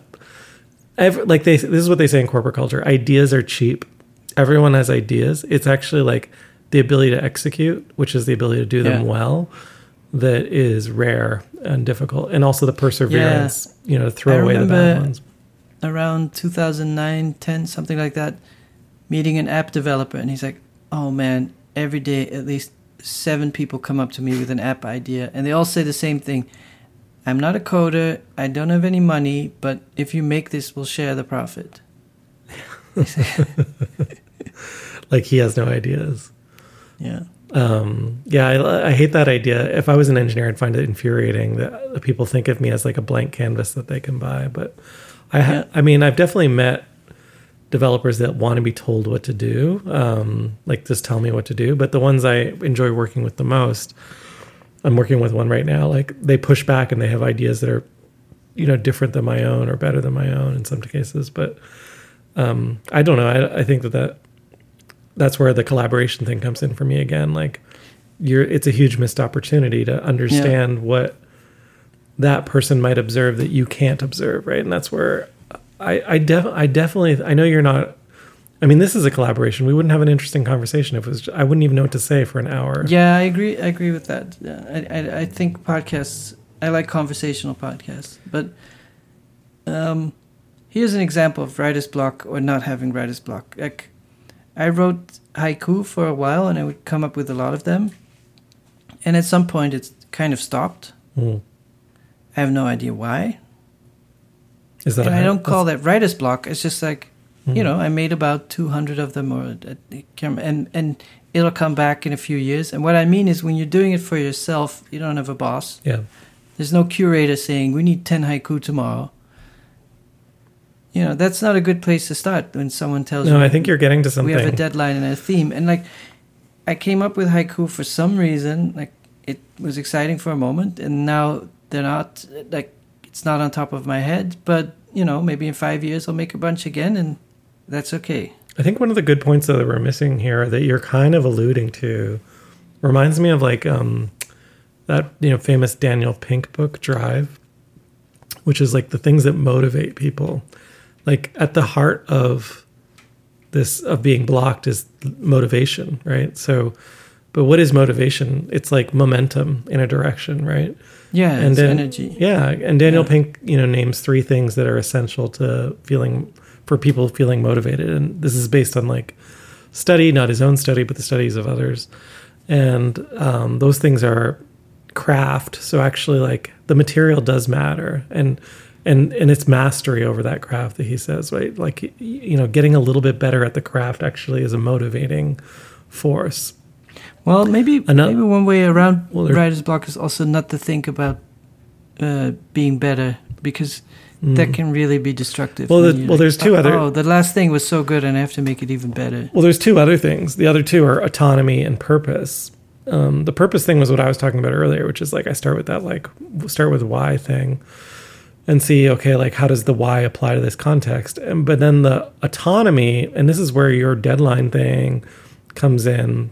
ev- like they, this is what they say in corporate culture ideas are cheap. Everyone has ideas. It's actually like the ability to execute, which is the ability to do them Yeah. well, that is rare and difficult. And also the perseverance, you know, to throw I away the bad ones. Around 2009, 10, something like that, meeting an app developer, and he's like, "Oh man, every day at least seven people come up to me with an app idea, and they all say the same thing." I'm not a coder. I don't have any money, but if you make this, we'll share the profit. Like he has no ideas. Yeah. Um, yeah, I, I hate that idea. If I was an engineer, I'd find it infuriating that people think of me as like a blank canvas that they can buy. But I, ha- Yeah. I mean, I've definitely met developers that want to be told what to do, um, like just tell me what to do. But the ones I enjoy working with the most, I'm working with one right now. Like they push back and they have ideas that are, you know, different than my own or better than my own in some cases. But um, I don't know. I, I think that that that's where the collaboration thing comes in for me again. Like you're, it's a huge missed opportunity to understand what that person might observe that you can't observe, right? And that's where I, I, def, I definitely, I know you're not. I mean, this is a collaboration. We wouldn't have an interesting conversation if it was. I wouldn't even know what to say for an hour. Yeah, I agree. I agree with that. I, I, I think podcasts. I like conversational podcasts, but um, here's an example of writer's block or not having writer's block. Like, I wrote haiku for a while, and I would come up with a lot of them, and at some point, it's kind of stopped. Mm. I have no idea why. Is that and a- I don't call that writer's block. It's just like, you Mhm. know, I made about 200 of them, or uh, I can't rem- and and it'll come back in a few years. And what I mean is, when you're doing it for yourself, you don't have a boss. Yeah. There's no curator saying we need 10 haiku tomorrow. You know, that's not a good place to start when someone tells you. No, I think you're getting to something. We have a deadline and a theme, and like, I came up with haiku for some reason. Like, it was exciting for a moment, and now they're not like it's not on top of my head. But you know, maybe in five years I'll make a bunch again, and that's okay. I think one of the good points though that we're missing here that you're kind of alluding to reminds me of like um that you know famous Daniel Pink book Drive, which is like the things that motivate people. Like at the heart of this of being blocked is motivation, right? So but what is motivation? It's like momentum in a direction, right? Yeah, and then- energy. Yeah, and Daniel Yeah. Pink, you know, names three things that are essential to feeling for people feeling motivated, and this is based on like study, not his own study, but the studies of others. And um, those things are craft. So actually, like the material does matter, and and and it's mastery over that craft that he says, right? Like you know, getting a little bit better at the craft actually is a motivating force. Well, maybe Ano- maybe one way around Well, writer's block is also not to think about uh, being better because that can really be destructive. Mm. Well, the- well, there's two oh, other- Oh, the last thing was so good, and I have to make it even better. Well, there's two other things. The other two are autonomy and purpose. Um, the purpose thing was what I was talking about earlier, which is like I start with that like start with why thing, and see okay like how does the why apply to this context, and but then the autonomy, and this is where your deadline thing comes in,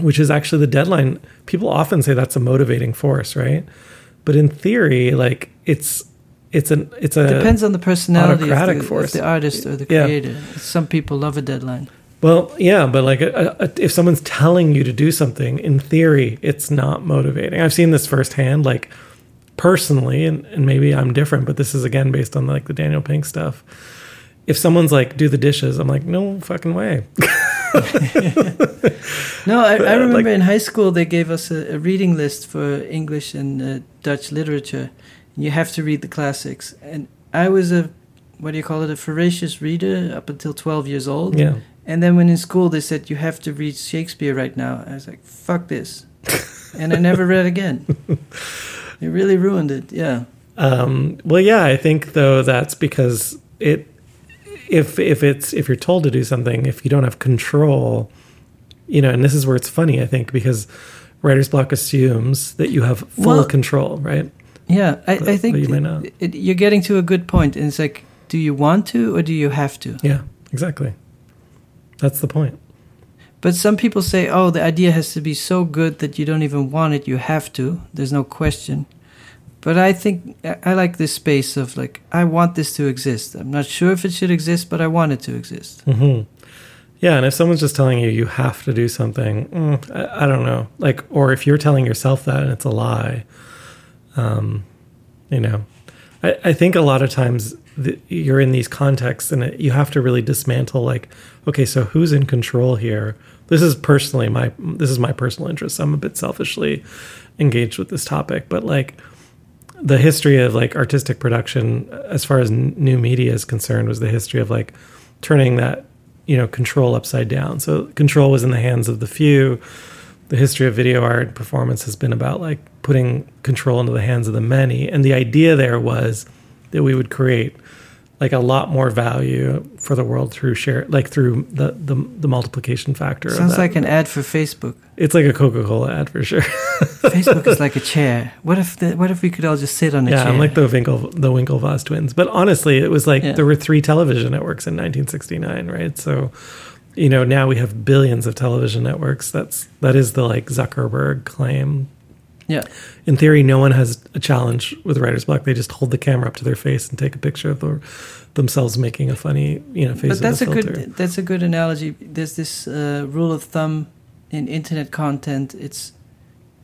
which is actually the deadline. People often say that's a motivating force, right? But in theory, like it's it's an it's a Depends on the personality of the, of the artist or the Yeah. creator. Some people love a deadline. Well, yeah, but like a, a, if someone's telling you to do something, in theory, it's not motivating. I've seen this firsthand, like personally, and, and maybe I'm different, but this is again based on like the Daniel Pink stuff. If someone's like, do the dishes, I'm like, no fucking way. No, I, I remember like- in high school they gave us a, a reading list for English and uh, Dutch literature. You have to read the classics, and I was a what do you call it a voracious reader up until twelve years old. yeah. And then when in school they said you have to read Shakespeare right now, I was like, fuck this, and I never read again. It really ruined it. Yeah. Um, well, yeah, I think though that's because it if if it's if you're told to do something, if you don't have control, you know, and this is where it's funny, I think, because writer's block assumes that you have full Well- control, right? Yeah, I, I think you may not. it- it- you're getting to a good point. and it's like, do you want to or do you have to? Yeah, exactly. That's the point. But some people say, oh, the idea has to be so good that you don't even want it, you have to. There's no question. But I think I like this space of like, I want this to exist. I'm not sure if it should exist, but I want it to exist. hmm Yeah, and if someone's just telling you you have to do something, mm, I, I don't know. Like, or if you're telling yourself that and it's a lie, um, you know, I, I think a lot of times th- you're in these contexts and it, you have to really dismantle. Like, okay, so who's in control here? This is personally my this is my personal interest. I'm a bit selfishly engaged with this topic, but like the history of like artistic production as far as n- new media is concerned was the history of like turning that you know control upside down so control was in the hands of the few the history of video art performance has been about like putting control into the hands of the many and the idea there was that we would create like a lot more value for the world through share like through the the, the multiplication factor of Sounds like an ad for Facebook. it's like a coca-cola ad for sure Facebook is like a chair. What if the, what if we could all just sit on a yeah, chair? I'm like the Winkle the Winklevoss twins. But honestly, it was like Yeah. there were three television networks in 1969, right? So, you know, now we have billions of television networks. That's that is the like Zuckerberg claim. Yeah. In theory, no one has a challenge with writer's block. They just hold the camera up to their face and take a picture of their, themselves making a funny, you know, face. But that's a filter. good that's a good analogy. There's this uh, rule of thumb in internet content. It's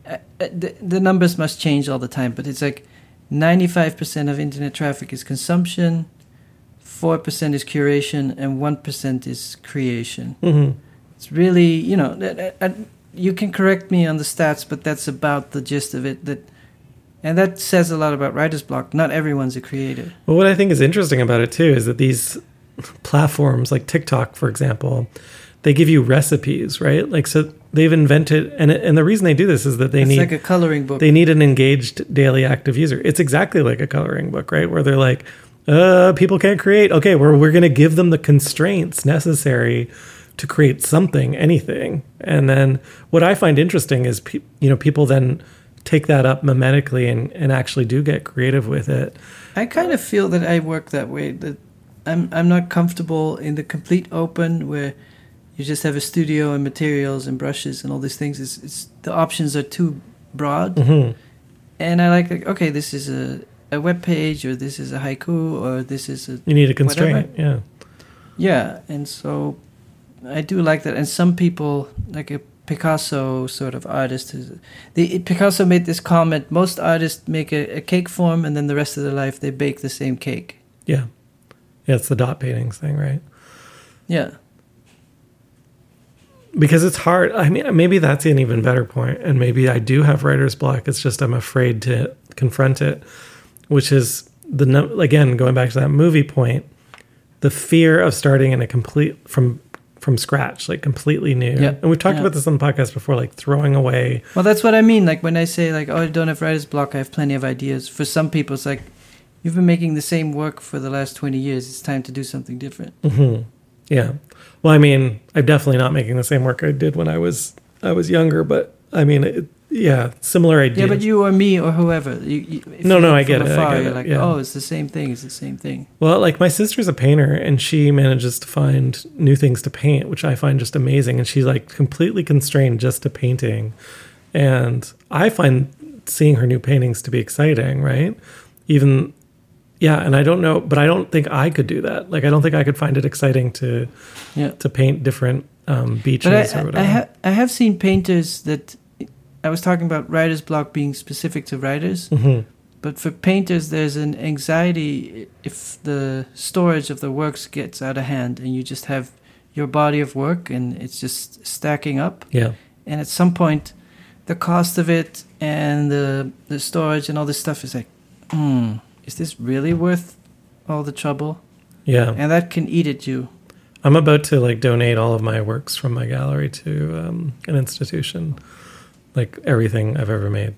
uh, uh, the, the numbers must change all the time, but it's like 95% of internet traffic is consumption, 4% is curation, and 1% is creation. Mhm. It's really, you know, that- that- and you can correct me on the stats, but that's about the gist of it. That and that says a lot about writer's block. Not everyone's a creator. Well, what I think is interesting about it too is that these platforms like TikTok, for example, they give you recipes, right? Like so they've invented and and the reason they do this is that they it's need like a coloring book. they need an engaged daily active user. It's exactly like a coloring book, right? Where they're like, uh, people can't create. Okay, we're we're gonna give them the constraints necessary to create something, anything. And then what I find interesting is, pe- you know, people then take that up mimetically and, and actually do get creative with it. I kind of feel that I work that way. That I'm I'm not comfortable in the complete open where you just have a studio and materials and brushes and all these things. It's, it's the options are too broad, hmm and I like like okay, this is a a web page or this is a haiku or this is a You need a constraint. Yeah. yeah, and so I do like that. And some people like a Picasso sort of artist. The Picasso made this comment: most artists make a, a cake form, and then the rest of their life they bake the same cake. Yeah. Yeah. It's the dot paintings thing, right? Yeah. because it's hard. I mean, maybe that's an even better point, and maybe I do have writer's block. It's just I'm afraid to confront it, which is the again going back to that movie point, the fear of starting in a complete from from scratch, like completely new. Yeah, And we've talked yeah. about this on the podcast before, like throwing away. Well, that's what I mean. Like when I say like, oh, I don't have writer's block. I have plenty of ideas. For some people, it's like you've been making the same work for the last twenty years. It's time to do something different. hmm Yeah. Well, I mean, I'm definitely not making the same work I did when I was I was younger, but I mean, it, yeah, similar idea. Yeah, but you or me or whoever. You, you, No, no, I get it, I get you're it, like, yeah. oh, it's the same thing. It's the same thing. Well, like my sister's a painter and she manages to find new things to paint, which I find just amazing. And she's like completely constrained just to painting. And I find seeing her new paintings to be exciting, right? Even, yeah. And I don't know, but I don't think I could do that. Like, I don't think I could find it exciting to, Yeah. to paint different um, beaches I, or whatever. I, ha- I have seen painters that I was talking about writer's block being specific to writers, hmm but for painters, there's an anxiety if the storage of the works gets out of hand and you just have your body of work and it's just stacking up. Yeah. And at some point, the cost of it and the, the storage and all this stuff is like, hmm, is this really worth all the trouble? Yeah. And that can eat at you. I'm about to like donate all of my works from my gallery to um, an institution, like everything I've ever made,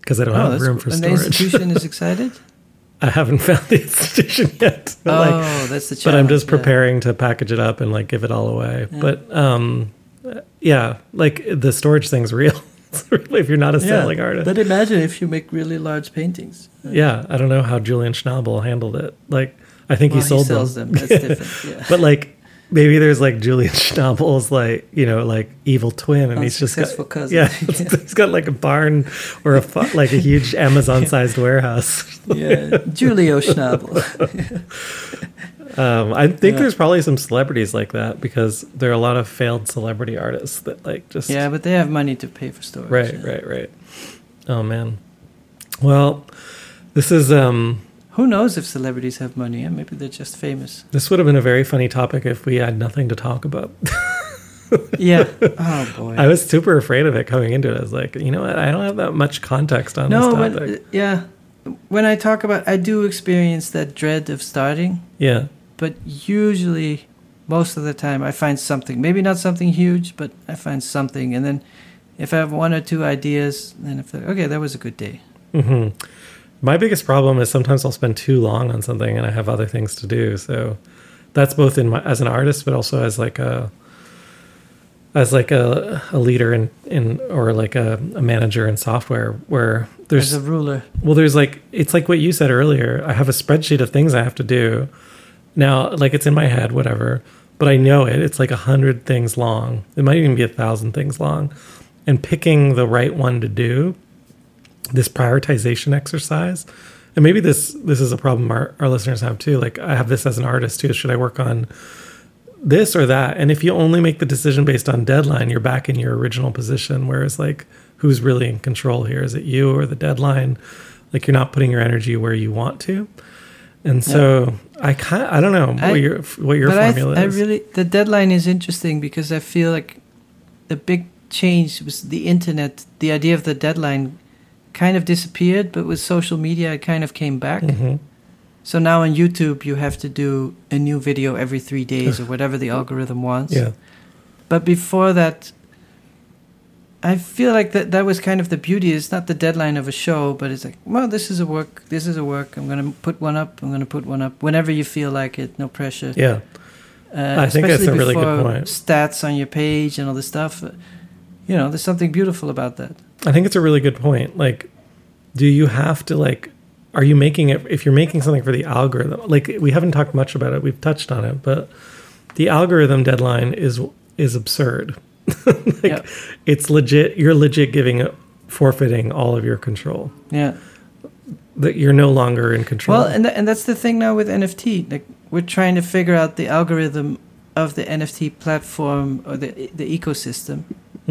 because I don't have Oh, that's room for and storage. the institution is excited? I haven't found the institution yet, but like, oh, that's the challenge. but I'm just yeah. preparing to package it up and like give it all away. Yeah. But um, yeah, like the storage thing's real. If you're not a selling artist. But imagine if you make really large paintings. yeah, I don't know how Julian Schnabel handled it. Like, I think Well, he sold sells them. them. That's different. Yeah. but like maybe there's like Julian Schnabel's like you know like evil twin, and he's just got, cousin. yeah, he's got like a barn or a fu- like a huge Amazon-sized warehouse. yeah, Julio Schnabel. Um, I think Yeah. there's probably some celebrities like that because there are a lot of failed celebrity artists that like just yeah, but they have money to pay for storage. right, yeah. right, right. Oh man. Well, this is um Who knows if celebrities have money? Yeah, maybe they're just famous. this would have been a very funny topic if we had nothing to talk about. Yeah. Oh boy. I was super afraid of it coming into it. I was like, you know what? I don't have that much context on no, this but topic. uh, yeah, when I talk about, I do experience that dread of starting, yeah. but usually, most of the time, I find something. Maybe not something huge, but I find something, and then if I have one or two ideas, then if okay, that was a good day. hmm My biggest problem is sometimes I'll spend too long on something and I have other things to do. So that's both in my as an artist, but also as like a as like a, a leader in, in or like a, a manager in software where there's As a ruler, well there's like it's like what you said earlier. I have a spreadsheet of things i have to do. Now like it's in my head whatever but i know it. It's like a hundred things long. It might even be a thousand things long. And picking the right one to do this prioritization exercise. And maybe this this is a problem our, our listeners have too. Like i have this as an artist too. Should i work on this or that? And if you only make the decision based on deadline you're back in your original position. Whereas like who's really in control here? Is it you or the deadline? Like you're not putting your energy where you want to. And so i kind i don't know I- what your what your but I, formula I is. really the deadline is interesting because I feel like the big change was the internet. The idea of the deadline kind of disappeared, but with social media, it kind of came back. hmm So now on YouTube, you have to do a new video every three days or whatever the algorithm wants. Yeah. But before that, I feel like that that was kind of the beauty. It's not the deadline of a show, but it's like, well, this is a work. This is a work. I'm gonna put one up. I'm gonna put one up whenever you feel like it. No pressure. Yeah. Uh, I think that's a really good point. Stats on your page and all this stuff. You know, there's something beautiful about that. I think it's a really good point. Like, do you have to like? Are you making it? If you're making something for the algorithm, like we haven't talked much about it. We've touched on it, but the algorithm deadline is is absurd. like, Yeah. it's legit. You're legit giving forfeiting all of your control. Yeah. That you're no longer in control. Well, and th- and that's the thing now with NFT. Like we're trying to figure out the algorithm of the NFT platform or the the ecosystem.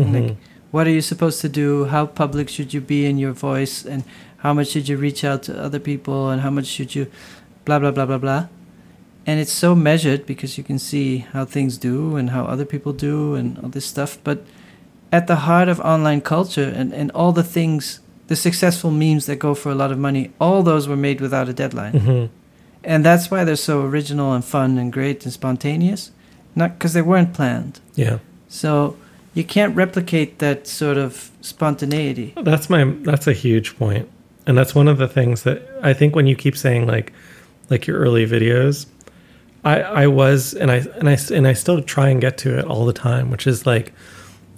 Mhm. like, What are you supposed to do? How public should you be in your voice? And how much should you reach out to other people? And how much should you, blah blah blah blah blah. And it's so measured because you can see how things do and how other people do and all this stuff. But at the heart of online culture and, and all the things, the successful memes that go for a lot of money, all those were made without a deadline. Mhm. And that's why they're so original and fun and great and spontaneous. Not because they weren't planned. yeah. So you can't replicate that sort of spontaneity. That's my that's a huge point. And that's one of the things that I think when you keep saying like like your early videos, I I was and I and I and I still try and get to it all the time, which is like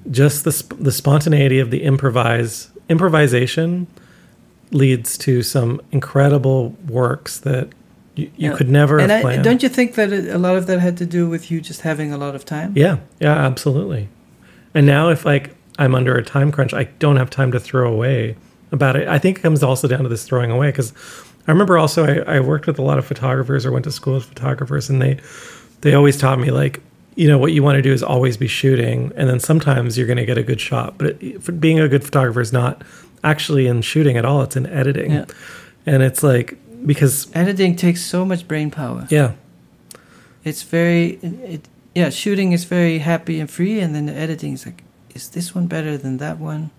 just the sp- the spontaneity of the improvise improvisation leads to some incredible works that you, you Yeah. could never and have I, don't you think that a lot of that had to do with you just having a lot of time? Yeah, yeah, absolutely. And now if like I'm under a time crunch, I don't have time to throw away about it. I think it comes also down to this throwing away because I remember also I, I worked with a lot of photographers or went to school with photographers and they they always taught me like you know what you want to do is always be shooting and then sometimes you're going to get a good shot but it, being a good photographer is not actually in shooting at all it's in editing Yeah. and it's like because Editing takes so much brain power. yeah It's very, it, yeah, shooting is very happy and free, and then the editing is like, is this one better than that one?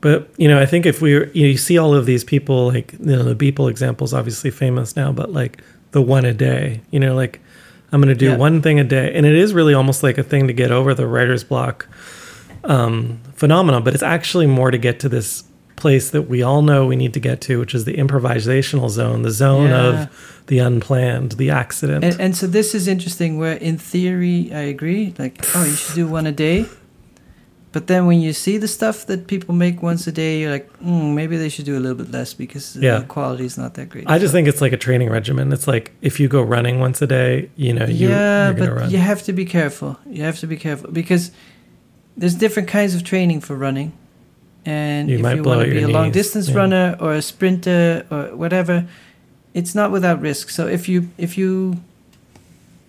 But you know, I think if we you, know, you see all of these people, like you know, the Beeple example is obviously famous now, but like the one a day, you know, like I'm going to do Yeah. one thing a day, and it is really almost like a thing to get over the writer's block um, phenomenon. But it's actually more to get to this place that we all know we need to get to, which is the improvisational zone, the zone Yeah. of the unplanned, the accident. And, and so this is interesting. Where in theory I agree, like, oh, you should do one a day. But then when you see the stuff that people make once a day, you're like, mm, maybe they should do a little bit less because Yeah. the quality is not that great. I just think it's like a training regimen. It's like if you go running once a day, you know, you, yeah, you're going to but run. you have to be careful. You have to be careful because there's different kinds of training for running, and You if might you want to be a long distance yeah. runner or a sprinter or whatever, it's not without risk. So if you if you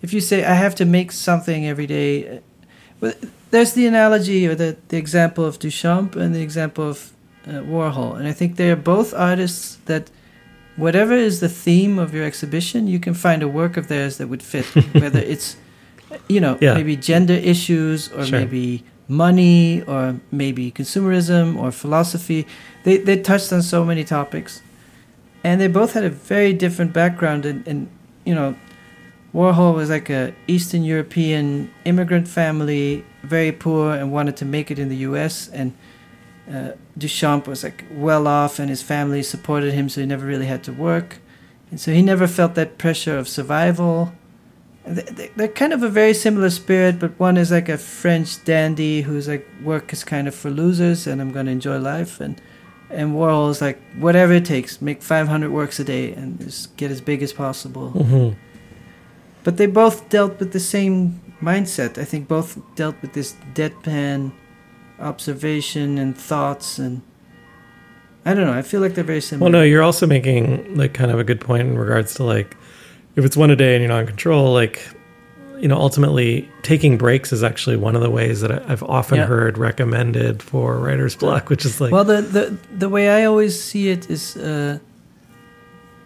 if you say I have to make something every day, uh, well, there's the analogy or the the example of Duchamp and the example of uh, Warhol, and I think they are both artists that. Whatever is the theme of your exhibition, you can find a work of theirs that would fit. Whether it's, you know, Yeah. maybe gender issues or Sure. maybe money or maybe consumerism or philosophy. They they touched on so many topics, and they both had a very different background. And, and you know, Warhol was like a Eastern European immigrant family, very poor, and wanted to make it in the U.S. and uh, Duchamp was like well off, and his family supported him, so he never really had to work, and so he never felt that pressure of survival. And they- they- They're kind of a very similar spirit, but one is like a French dandy who's like work is kind of for losers, and I'm gonna enjoy life, and and Warhol is like whatever it takes, make 500 works a day and just get as big as possible. Mhm. But they both dealt with the same mindset. I think both dealt with this deadpan observation and thoughts and I don't know. I feel like they're very similar. Well, no, you're also making like kind of a good point in regards to like if it's one a day and you're not in control, like you know, ultimately taking breaks is actually one of the ways that I- I've often Yeah. heard recommended for writer's block, which is like well, the, the the way I always see it is, uh,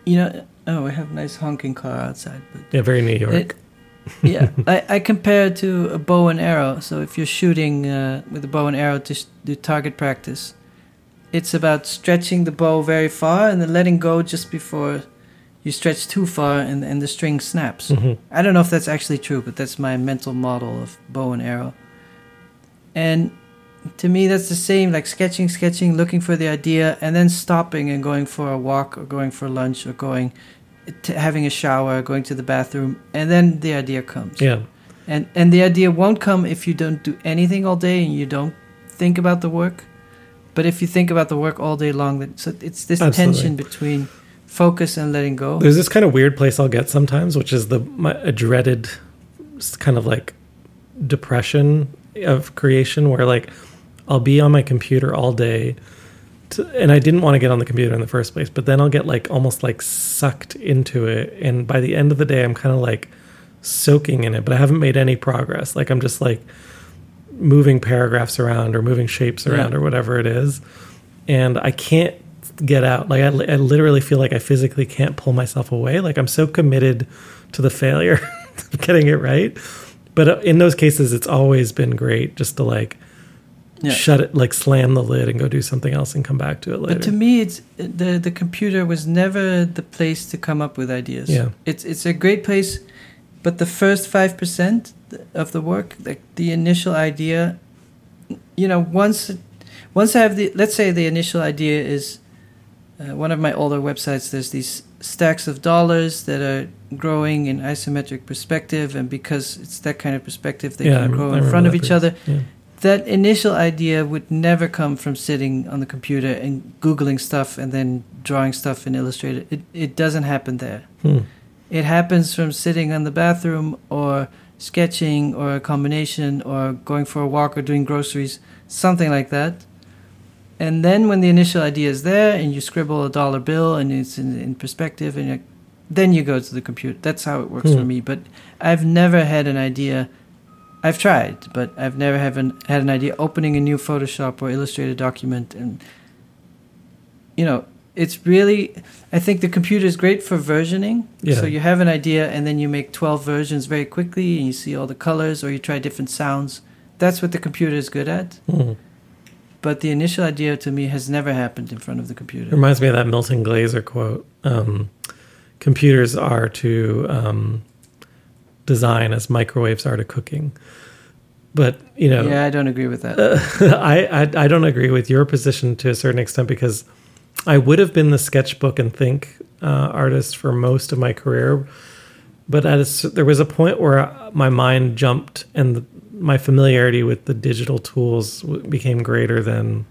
you know, oh, we have a nice honking car outside, but yeah, very New York. It- yeah, I, I compare it to a bow and arrow. So if you're shooting uh, with a bow and arrow to sh- do target practice, it's about stretching the bow very far and then letting go just before you stretch too far and, and the string snaps. Mhm. I don't know if that's actually true, but that's my mental model of bow and arrow. And to me, that's the same like sketching, sketching, looking for the idea, and then stopping and going for a walk or going for lunch or going to having a shower, going to the bathroom, and then the idea comes. Yeah. And and the idea won't come if you don't do anything all day and you don't think about the work. But if you think about the work all day long, that so it's this Absolutely. tension between focus and letting go. There's this kind of weird place I'll get sometimes, which is the my a dreaded kind of like depression of creation, where like I'll be on my computer all day, to, and I didn't want to get on the computer in the first place, but then I'll get like almost like sucked into it, and by the end of the day, I'm kind of like soaking in it, but I haven't made any progress. Like I'm just like moving paragraphs around or moving shapes around Yeah. or whatever it is, and I can't get out. Like I, I literally feel like I physically can't pull myself away. Like I'm so committed to the failure of getting it right. But uh, in those cases, it's always been great just to like Yeah. shut it, like slam the lid and go do something else and come back to it later. But to me, it's the the computer was never the place to come up with ideas. Yeah. it's it's a great place, but the first five percent of the work, like the initial idea, you know, once once I have the let's say the initial idea is uh, one of my older websites. There's these stacks of dollars that are growing in isometric perspective, and because it's that kind of perspective, they Yeah, can grow in front of each piece. other Yeah. that initial idea would never come from sitting on the computer and googling stuff and then drawing stuff in illustrator it, it doesn't happen there Hmm. it happens from sitting on the bathroom or sketching or a combination or going for a walk or doing groceries something like that and then when the initial idea is there and you scribble a dollar bill and it's in, in perspective and you then you go to the computer that's how it works Hmm. for me but i've never had an idea I've tried, but I've never have an, had an idea opening a new Photoshop or Illustrator document, and you know, it's really. I think the computer is great for versioning. Yeah. So you have an idea, and then you make twelve versions very quickly, and you see all the colors, or you try different sounds. That's what the computer is good at. Hmm. But the initial idea to me has never happened in front of the It computer. reminds me of that Milton Glaser quote. Um, computers are to um, design as microwaves are to cooking. But you know, Yeah, I don't agree with that. I, I I don't agree with your position to a certain extent because I would have been the sketchbook and think uh, artist for most of my career, but at a there was a point where my mind jumped and the, my familiarity with the digital tools w- became greater than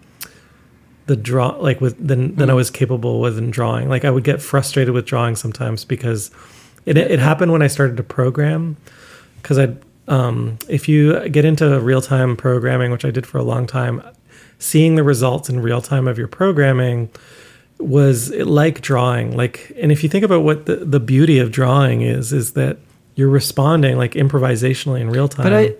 the draw like with than than I was capable with in drawing. Like I would get frustrated with drawing sometimes because it it happened when I started to program because I um, if you get into real time programming, which I did for a long time, seeing the results in real time of your programming was like drawing. Like, and if you think about what the, the beauty of drawing is, is that you're responding like improvisationally in real time But I-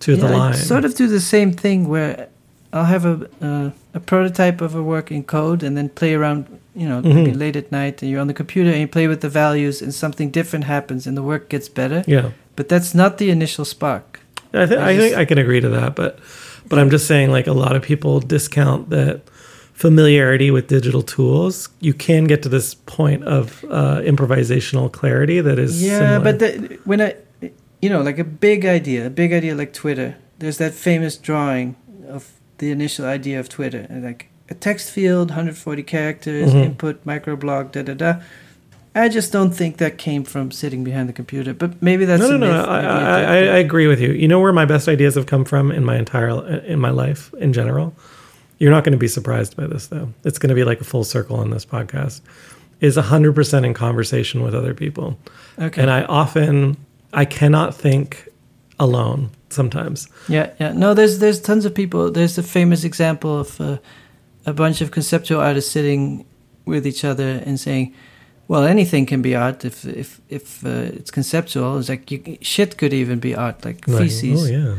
to the Yeah, I sort of do the same thing where I'll have a uh, a prototype of a work in code and then play around. You know, maybe Mhm. late at night, and you're on the computer and you play with the values, and something different happens, and the work gets better. yeah. But that's not the initial spark. I, th- I I think I can agree to that, but but I'm just saying, like a lot of people discount that familiarity with digital tools. You can get to this point of uh, improvisational clarity that is yeah, similar. but the, when I, you know, like a big idea, a big idea like Twitter. There's that famous drawing of the initial idea of Twitter, and like a text field, 140 characters, Mhm. input, microblog, da da da. I just don't think that came from sitting behind the computer, but maybe that's no, no, no. I, I, I. I agree with you. You know where my best ideas have come from in my entire in my life in general. You're not going to be surprised by this, though. It's going to be like a full circle on this podcast. Is 100% in conversation with other people. okay. And I often I cannot think alone sometimes. Yeah, yeah. No, there's there's tons of people. There's a famous example of uh, a bunch of conceptual artists sitting with each other and saying, "Well, anything can be art if if if uh, it's conceptual." It's like you, shit could even be art, like Like, feces. oh yeah.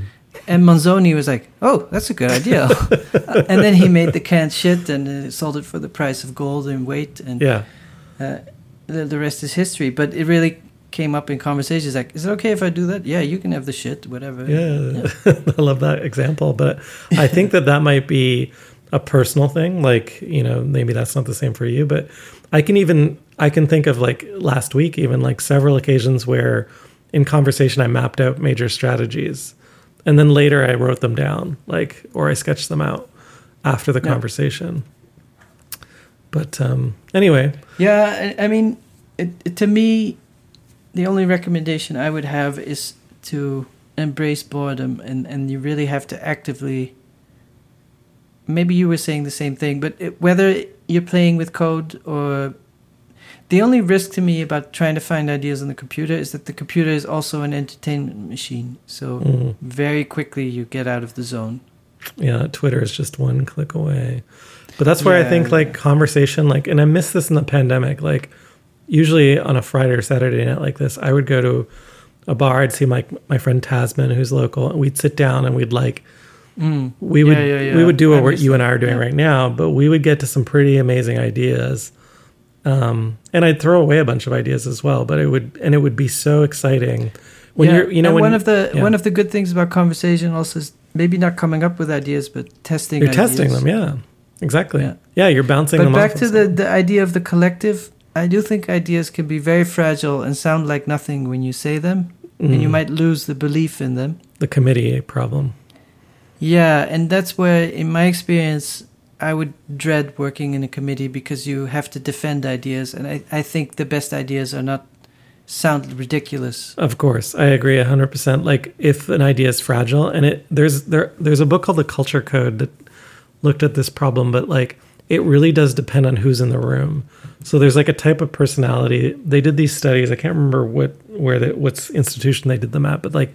And Manzoni was like, "Oh, that's a good idea," and then he made the canned shit and uh, sold it for the price of gold in weight, and Yeah. uh, the, the rest is history. But it really came up in conversations like, "Is it okay if I do that?" Yeah, you can have the shit, whatever. Yeah, I love that example. But I think that that might be a personal thing. Like, you know, maybe that's not the same for you, but I can even I can think of like last week even like several occasions where in conversation I mapped out major strategies and then later I wrote them down, like or I sketched them out after the Yeah. conversation. But um anyway, Yeah, I, I mean, it, it- to me, the only recommendation I would have is to embrace boredom, and and you really have to actively. Maybe you were saying the same thing, but it, whether you're playing with code or the only risk to me about trying to find ideas on the computer is that the computer is also an entertainment machine. So mm, very quickly you get out of the zone. yeah, Twitter is just one click away. But that's where I Yeah, think like yeah. conversation like and I missed this in the pandemic like usually on a Friday or Saturday night like this I would go to a bar I'd see my my friend Tasman who's local and we'd sit down and we'd like Mm. we would Yeah, yeah, yeah. we would do what you and. I are doing right now, but we would get to some pretty amazing ideas. Um, and I'd throw away a bunch of ideas as well, but it would and it would be so exciting when you're you know when one of the one of the good things about conversation also is maybe not coming up with ideas but testing you're ideas. testing them, yeah, exactly, Yeah. you're bouncing but them back to the, the idea of the collective i do think ideas can be very fragile and sound like nothing when you say them and you Mm, might lose the belief in them the committee problem. yeah and that's where in my experience i would dread working in a committee because you have to defend ideas and i, I think the best ideas are not sound ridiculous Of course, I agree hundred percent. Like if an idea is fragile, and it there's there there's a book called The Culture Code that looked at this problem, but like it really does depend on who's in the room. So there's like a type of personality. They did these studies. I can't remember what where the what institution they did them at, but like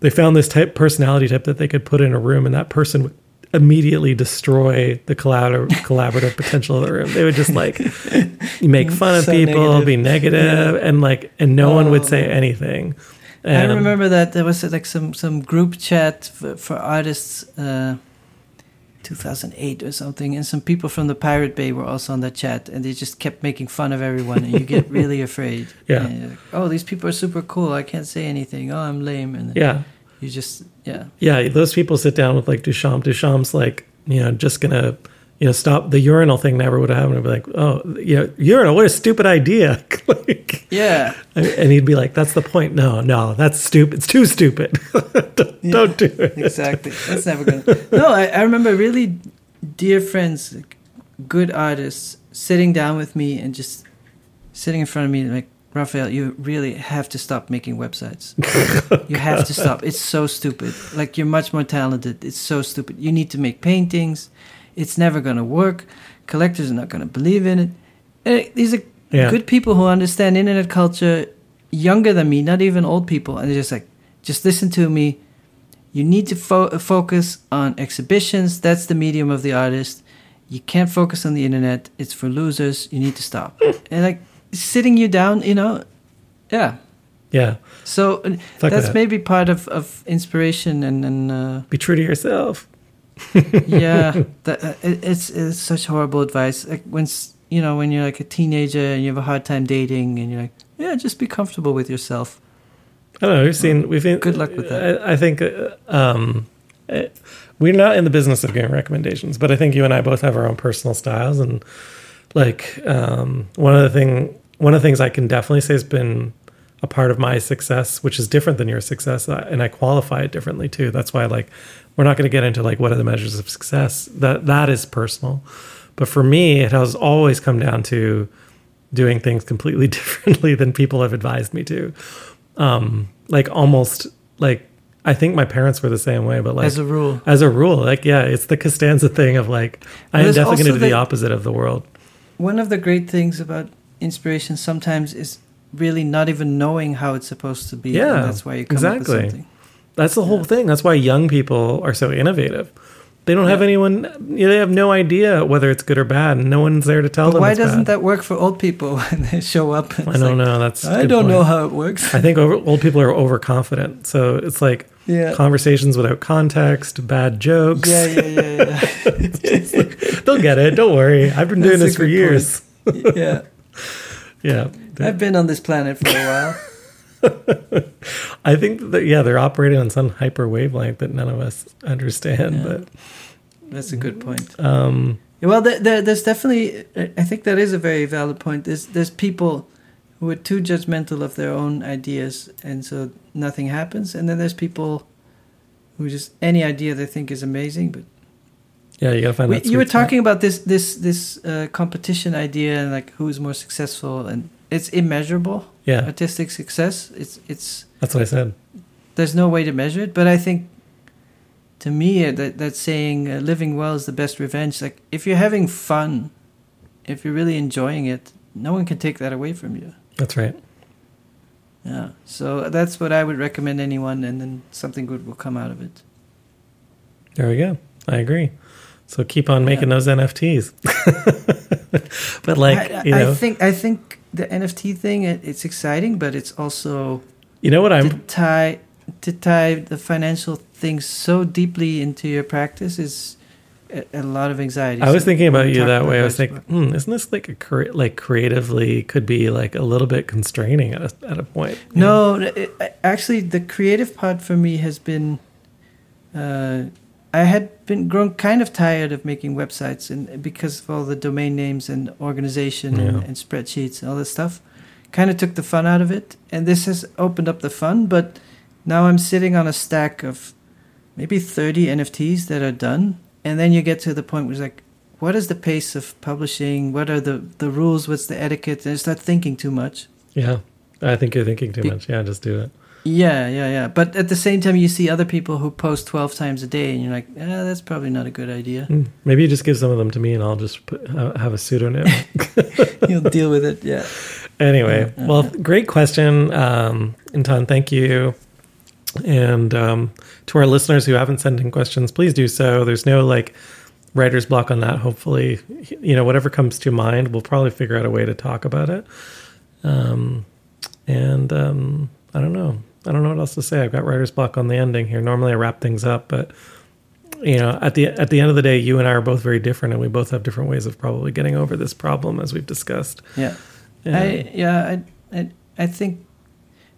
they found this type personality type that they could put in a room, and that person would immediately destroy the collabor- collaborative potential of the room. They would just like make fun of people, negative. be negative, and like and no one would Oh, say man. anything. I remember that there was like some some group chat for, for artists, uh, 2008 or something, and some people from the Pirate Bay were also on that chat, and they just kept making fun of everyone, and you get really afraid. Yeah. Like, oh, these people are super cool. I can't say anything. Oh, I'm lame, and Yeah, you just yeah. yeah. Those people sit down with like Duchamp. Duchamp's like, you know, just gonna, you know, stop the urinal thing. Never would have happened. I'd be like, oh, you know, urinal. What a stupid idea. like, Yeah, and he'd be like, that's the point. No, no, that's stupid. It's too stupid. don't, Yeah. don't do it. exactly. That's never gonna. No, I, I remember really dear friends, good artists, sitting down with me and just sitting in front of me like, Raphael, you really have to stop making websites. you have to stop. It's so stupid. Like you're much more talented. It's so stupid. You need to make paintings. It's never gonna work. Collectors are not gonna believe in it. And these are Yeah. good people who understand internet culture, younger than me, not even old people, and they're just like, just listen to me. You need to fo- focus on exhibitions. That's the medium of the artist. You can't focus on the internet. It's for losers. You need to stop. and like sitting you down, you know, yeah. Yeah, So uh, Fuck that's that. maybe part of, of inspiration and and uh, be true to yourself. yeah, that, uh, it's it's such horrible advice. Like when you know when you're like a teenager and you have a hard time dating and you're like, yeah, just be comfortable with yourself. I don't know. We've seen. We've seen. Good luck with that. I, I think uh, um, eh, we're not in the business of giving recommendations, but I think you and I both have our own personal styles, and like um, one of the thing, one of the things I can definitely say has been a part of my success, which is different than your success, uh, and I qualify it differently too. That's why, like, we're not going to get into like what are the measures of success. That that is personal, but for me, it has always come down to doing things completely differently than people have advised me to um like almost like i think my parents were the same way but like as a rule. as a rule like yeah it's the costanza thing of like i am definitely going to do the the- opposite of the world One of the great things about inspiration sometimes is really not even knowing how it's supposed to be. Yeah, and that's why you come exactly. up with something. that's the whole thing that's why young people are so innovative they don't have Yeah. anyone you know, they have no idea whether it's good or bad and no one's there to tell But them why doesn't bad. that work for old people when they show up? and i don't like, know that's I don't know how it works. i think over, old people are overconfident so it's like yeah. conversations without context bad jokes yeah, yeah, yeah, yeah. they'll get it don't worry i've been doing this for years yeah. Yeah I've been on this planet for a while. I think that yeah, they're operating on some hyper wavelength that none of us understand. Yeah. But that's a good point. Um, Well, there, there, there's definitely. I think that is a very valid point. There's there's people who are too judgmental of their own ideas, and so nothing happens. And then there's people who just any idea they think is amazing. But yeah, you gotta find we, you were spot. talking about this this this uh, competition idea and like who's more successful, and it's immeasurable. Yeah, Artistic success. It's it's that's what I said. there's no way to measure it. But I think, to me, uh, that that saying uh, "living well is the best revenge." Like if you're having fun, if you're really enjoying it, no one can take that away from you. That's right. Yeah. So that's what I would recommend anyone, and then something good will come out of it. There we go. I agree. So keep on making Yeah. those NFTs. but like, I, you I think I think the NFT thing it, it's exciting, but it's also you know what I'm tie to tie the financial things so deeply into your practice is a, a lot of anxiety. I was So thinking about you that about way. I was like, hmm, isn't this like a cre- like creatively could be like a little bit constraining at a, at a point? know? No, it- actually, the creative part for me has been. Uh, I had been grown kind of tired of making websites, and because of all the domain names and organization and, and spreadsheets and all this stuff, kind of took the fun out of it. And this has opened up the fun. But now I'm sitting on a stack of maybe 30 NFTs that are done, and then you get to the point where it's like, what is the pace of publishing? What are the the rules? What's the etiquette? And I start thinking too much. Yeah, I think you're thinking too Be- much. Yeah, just do it. Yeah, yeah, yeah. But at the same time, you see other people who post 12 times a day, and you're like, eh, that's probably not a good idea. Hmm, Maybe you just give some of them to me, and I'll just put, ha- have a pseudonym. You'll deal with it, yeah. Anyway, Yeah, well, great question, um, Intan. Thank you. And um, to our listeners who haven't sent in questions, please do so. There's no like writer's block on that. Hopefully, you know, whatever comes to mind, we'll probably figure out a way to talk about it. Um, and um, I don't know. I don't know what else to say. I've got writer's block on the ending here. Normally, I wrap things up, but you know, at the at the end of the day, you and I are both very different, and we both have different ways of probably getting over this problem, as we've discussed. Yeah. And- I, yeah, I, I, I think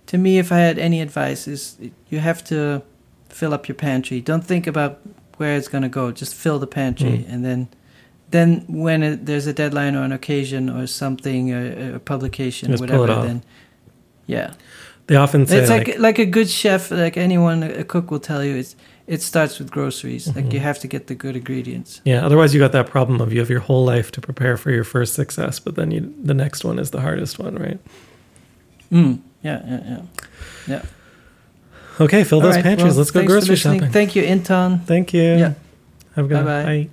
to me, if I had any advice, is you have to fill up your pantry. Don't think about where it's going to go. Just fill the pantry, Mm. and then, then when it, there's a deadline or an occasion or something, a, a publication, Just pull whatever, then yeah, They often say it's like, like, like a good chef, like anyone, a cook will tell you. It's it starts with groceries. Like Mhm. you have to get the good ingredients. yeah. Otherwise, you got that problem of you have your whole life to prepare for your first success, but then you the next one is the hardest one, right? Mm. Yeah, yeah, yeah. yeah. Okay, fill All those right, pantries. well, Let's go grocery shopping. Thank you, Inton. Thank you. Yeah. Have a good Bye-bye. Bye.